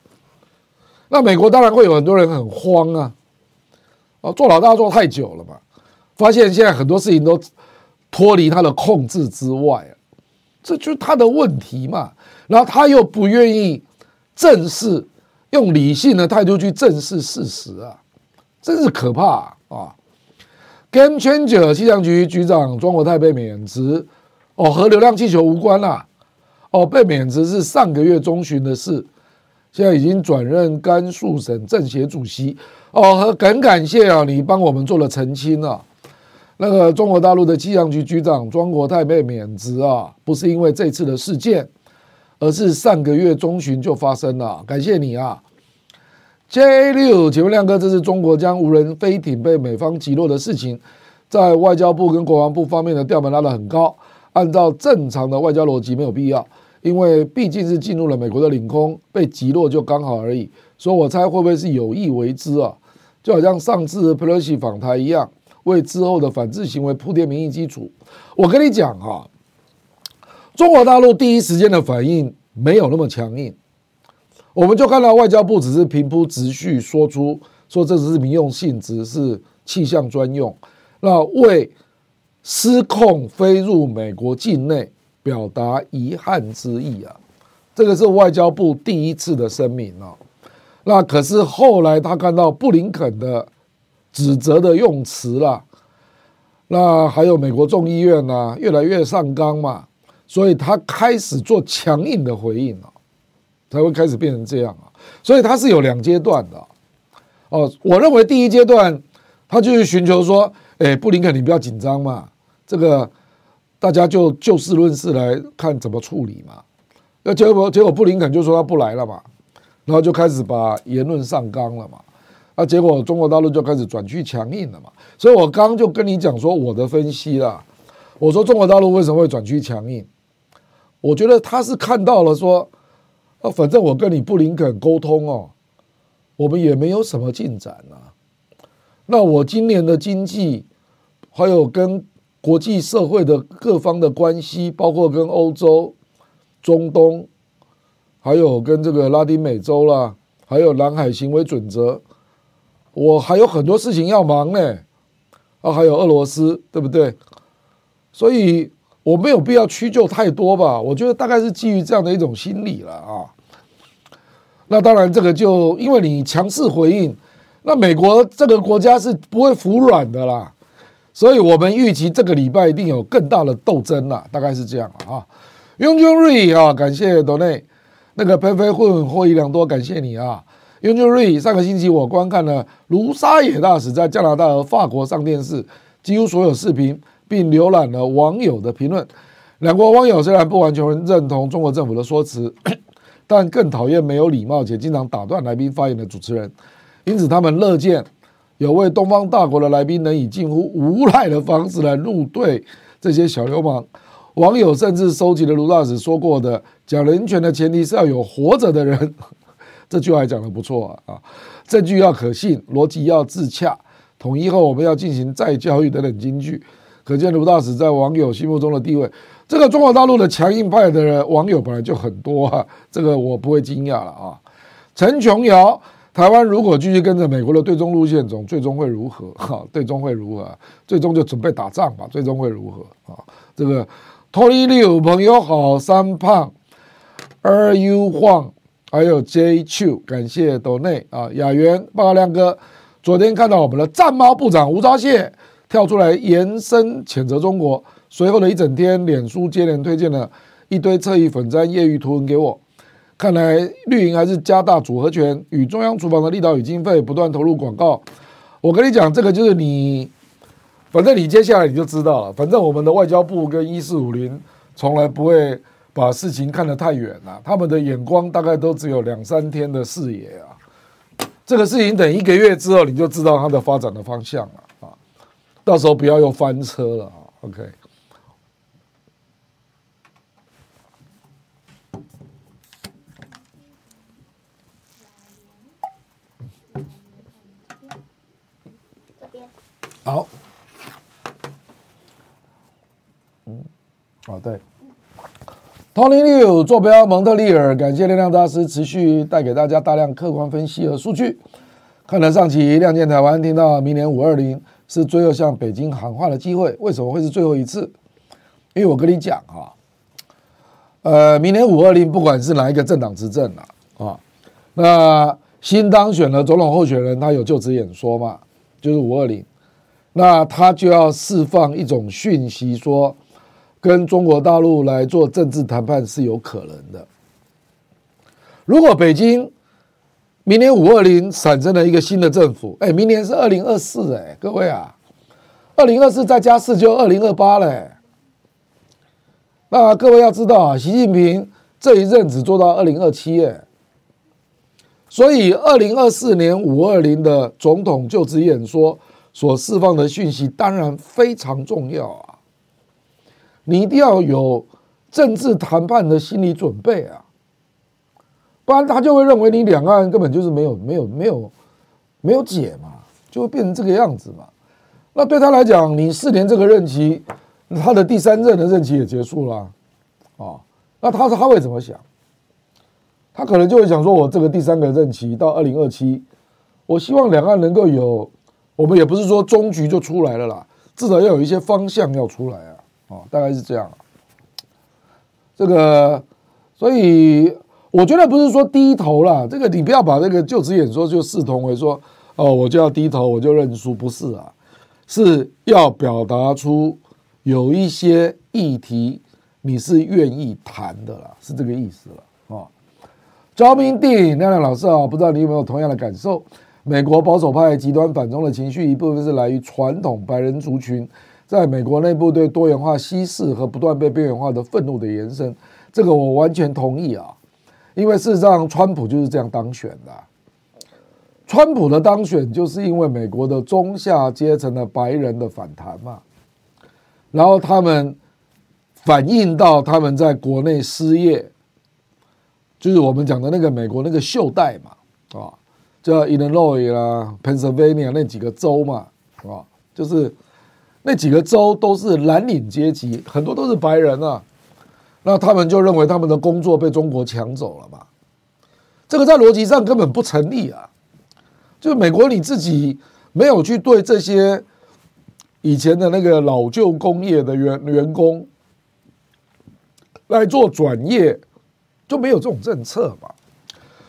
那美国当然会有很多人很慌啊！哦，做老大做太久了嘛，发现现在很多事情都脱离他的控制之外，这就是他的问题嘛。然后他又不愿意正视，用理性的态度去正视事实啊，真是可怕啊，啊！Game Changer 气象局局长庄国泰被免职，哦，和流量气球无关啦。哦，被免职是上个月中旬的事，现在已经转任甘肃省政协主席。哦，很感感谢啊，你帮我们做了澄清啊。那个中国大陆的气象局局长庄国泰被免职啊，不是因为这次的事件，而是上个月中旬就发生了。感谢你啊，J 六，请问亮哥，这是中国将无人飞艇被美方击落的事情，在外交部跟国防部方面的调门拉得很高，按照正常的外交逻辑没有必要。因为毕竟是进入了美国的领空，被击落就刚好而已，所以我猜会不会是有意为之啊？就好像上次佩洛西访台一样，为之后的反制行为铺垫民意基础。我跟你讲哈，中国大陆第一时间的反应没有那么强硬，我们就看到外交部只是平铺直叙说出说这只是民用性质，是气象专用，那为失控飞入美国境内。表达遗憾之意啊，这个是外交部第一次的声明啊。那可是后来他看到布林肯的指责的用词了，那还有美国众议院呢，越来越上纲嘛，所以他开始做强硬的回应了，才会开始变成这样啊。所以他是有两阶段的哦。我认为第一阶段他就是寻求说，哎，布林肯你不要紧张嘛，这个。大家就就事论事来看怎么处理嘛，那结果结果布林肯就说他不来了嘛，然后就开始把言论上纲了嘛，啊，结果中国大陆就开始转去强硬了嘛，所以我刚就跟你讲说我的分析啦，我说中国大陆为什么会转去强硬？我觉得他是看到了说，啊，反正我跟你布林肯沟通哦，我们也没有什么进展啊，那我今年的经济还有跟。国际社会的各方的关系，包括跟欧洲、中东，还有跟这个拉丁美洲啦，还有南海行为准则，我还有很多事情要忙呢。啊，还有俄罗斯，对不对？所以我没有必要屈就太多吧。我觉得大概是基于这样的一种心理了啊。那当然，这个就因为你强势回应，那美国这个国家是不会服软的啦，所以我们预期这个礼拜一定有更大的斗争啦，大概是这样啊。雍君瑞啊，感谢斗内那个飞飞混获益良多，感谢你啊。雍君瑞，上个星期我观看了卢沙野大使在加拿大和法国上电视，几乎所有视频，并浏览了网友的评论。两国网友虽然不完全认同中国政府的说辞，(clears throat) 但更讨厌没有礼貌且经常打断来宾发言的主持人。因此，他们乐见有位东方大国的来宾能以近乎无赖的方式来入队这些小流氓。网友甚至收集了卢大使说过的“讲人权的前提是要有活着的人”。(laughs) 这句话还讲得不错啊！啊，证据要可信，逻辑要自洽，统一后我们要进行再教育等等金句，可见卢大使在网友心目中的地位。这个中国大陆的强硬派的网友本来就很多啊，这个我不会惊讶了啊。陈琼瑶，台湾如果继续跟着美国的对中路线走，最终会如何？(laughs) 哈，最终会如何？最终就准备打仗吧。最终会如何？啊，这个托尼六朋友好，三胖，Are you 晃？还有 J Chu，感谢斗内啊，雅媛报告亮哥，昨天看到我们的战猫部长吴钊燮跳出来延伸谴责中国，随后的一整天，脸书接连推荐了一堆侧翼粉专、业余图文给我。看来绿营还是加大组合拳，与中央厨房的力道与经费不断投入广告。我跟你讲，这个就是你，反正你接下来你就知道了。反正我们的外交部跟一四五零从来不会。把事情看得太远了，他们的眼光大概都只有两三天的视野啊。这个事情等一个月之后，你就知道它的发展的方向了。到时候不要又翻车了啊。OK。好。嗯，好，对。Tony Liu 坐标蒙特利尔，感谢亮亮大师持续带给大家大量客观分析和数据。看了上期亮剑台湾，听到明年五二零是最后向北京喊话的机会，为什么会是最后一次？因为我跟你讲啊，呃，明年五二零不管是哪一个政党执政啊，啊，那新当选的总统候选人他有就职演说嘛，就是五二零，那他就要释放一种讯息说。跟中国大陆来做政治谈判是有可能的。如果北京明年五二零产生了一个新的政府，哎，明年是二零二四，哎，各位啊，二零二四再加四就二零二八嘞。那各位要知道啊，习近平这一任只做到二零二七，哎，所以二零二四年五二零的总统就职演说所释放的讯息当然非常重要啊。你一定要有政治谈判的心理准备啊，不然他就会认为你两岸根本就是没有没有没有没有解嘛，就会变成这个样子嘛。那对他来讲，你四年这个任期，他的第三任的任期也结束了啊，那他他会怎么想？他可能就会想说，我这个第三个任期到二零二七，我希望两岸能够有，我们也不是说终局就出来了啦，至少要有一些方向要出来啊。哦，大概是这样。这个，所以我觉得不是说低头啦，这个你不要把这个就职演说就视同为说，哦，我就要低头，我就认输，不是啊，是要表达出有一些议题你是愿意谈的啦，是这个意思了啊。赵明定亮亮老师啊，不知道你有没有同样的感受？美国保守派极端反中的情绪，一部分是来于传统白人族群。在美国内部对多元化稀释和不断被边缘化的愤怒的延伸，这个我完全同意啊，因为事实上川普就是这样当选的。川普的当选就是因为美国的中下阶层的白人的反弹嘛，然后他们反映到他们在国内失业，就是我们讲的那个美国那个袖带嘛，啊，叫 Illinois 啦、Pennsylvania 那几个州嘛，啊，就是。那几个州都是蓝领阶级，很多都是白人啊，那他们就认为他们的工作被中国抢走了嘛？这个在逻辑上根本不成立啊！就美国你自己没有去对这些以前的那个老旧工业的员员工来做转业，就没有这种政策嘛？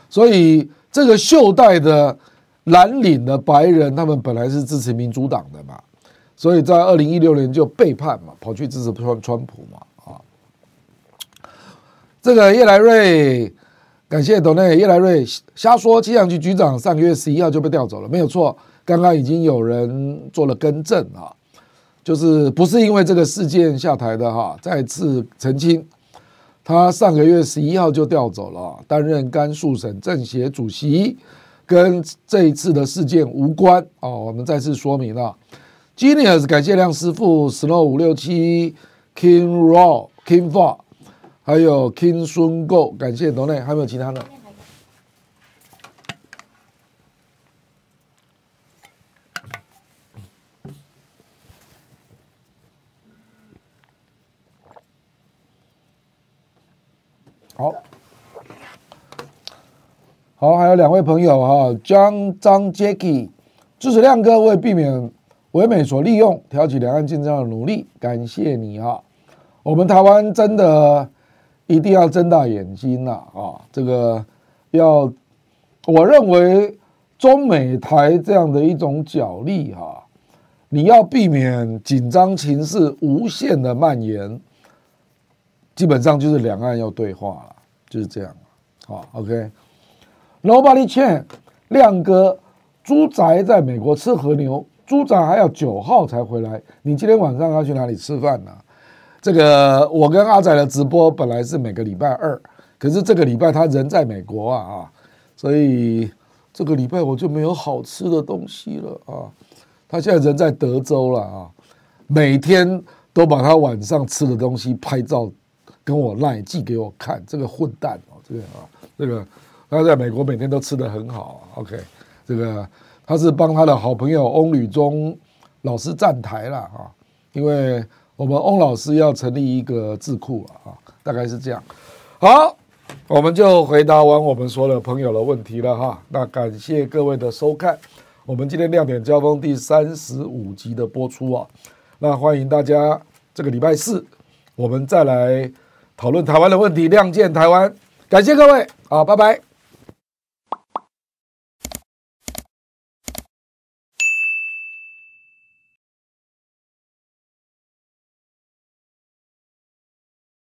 所以这个袖带的蓝领的白人，他们本来是支持民主党的嘛，所以在二零一六年就背叛嘛，跑去支持川川普嘛，这个叶来瑞，感谢董内叶来瑞瞎说，气象局局长上个月十一号就被调走了，没有错，刚刚已经有人做了更正啊，就是不是因为这个事件下台的哈，再次澄清，他上个月十一号就调走了，担任甘肃省政协主席。跟这一次的事件无关哦，我们再次说明了。Genius 感谢亮师傅，Snow 五六七，King Raw King Four，还有 King 孙 Go，感谢董内，还有没有其他的？好。好，还有两位朋友哈，张张 Jacky 支持亮哥为避免唯美所利用，挑起两岸竞争的努力，感谢你啊！我们台湾真的一定要睁大眼睛呐啊！这个要，我认为中美台这样的一种角力哈，你要避免紧张情势无限的蔓延，基本上就是两岸要对话了，就是这样。好，OK。Nobody can，亮哥，猪宅在美国吃和牛，猪宅还要九号才回来。你今天晚上要去哪里吃饭呢？这个我跟阿仔的直播本来是每个礼拜二，可是这个礼拜他人在美国啊啊，所以这个礼拜我就没有好吃的东西了啊。他现在人在德州了啊，每天都把他晚上吃的东西拍照跟我赖寄给我看，这个混蛋哦，这个啊，这个。他在美国每天都吃的很好，OK，这个他是帮他的好朋友翁履中老师站台了啊，因为我们翁老师要成立一个智库啊，大概是这样。好，我们就回答完我们所有朋友的问题了哈。那感谢各位的收看，我们今天亮点交锋第三十五集的播出啊，那欢迎大家这个礼拜四我们再来讨论台湾的问题，亮剑台湾，感谢各位啊，拜拜。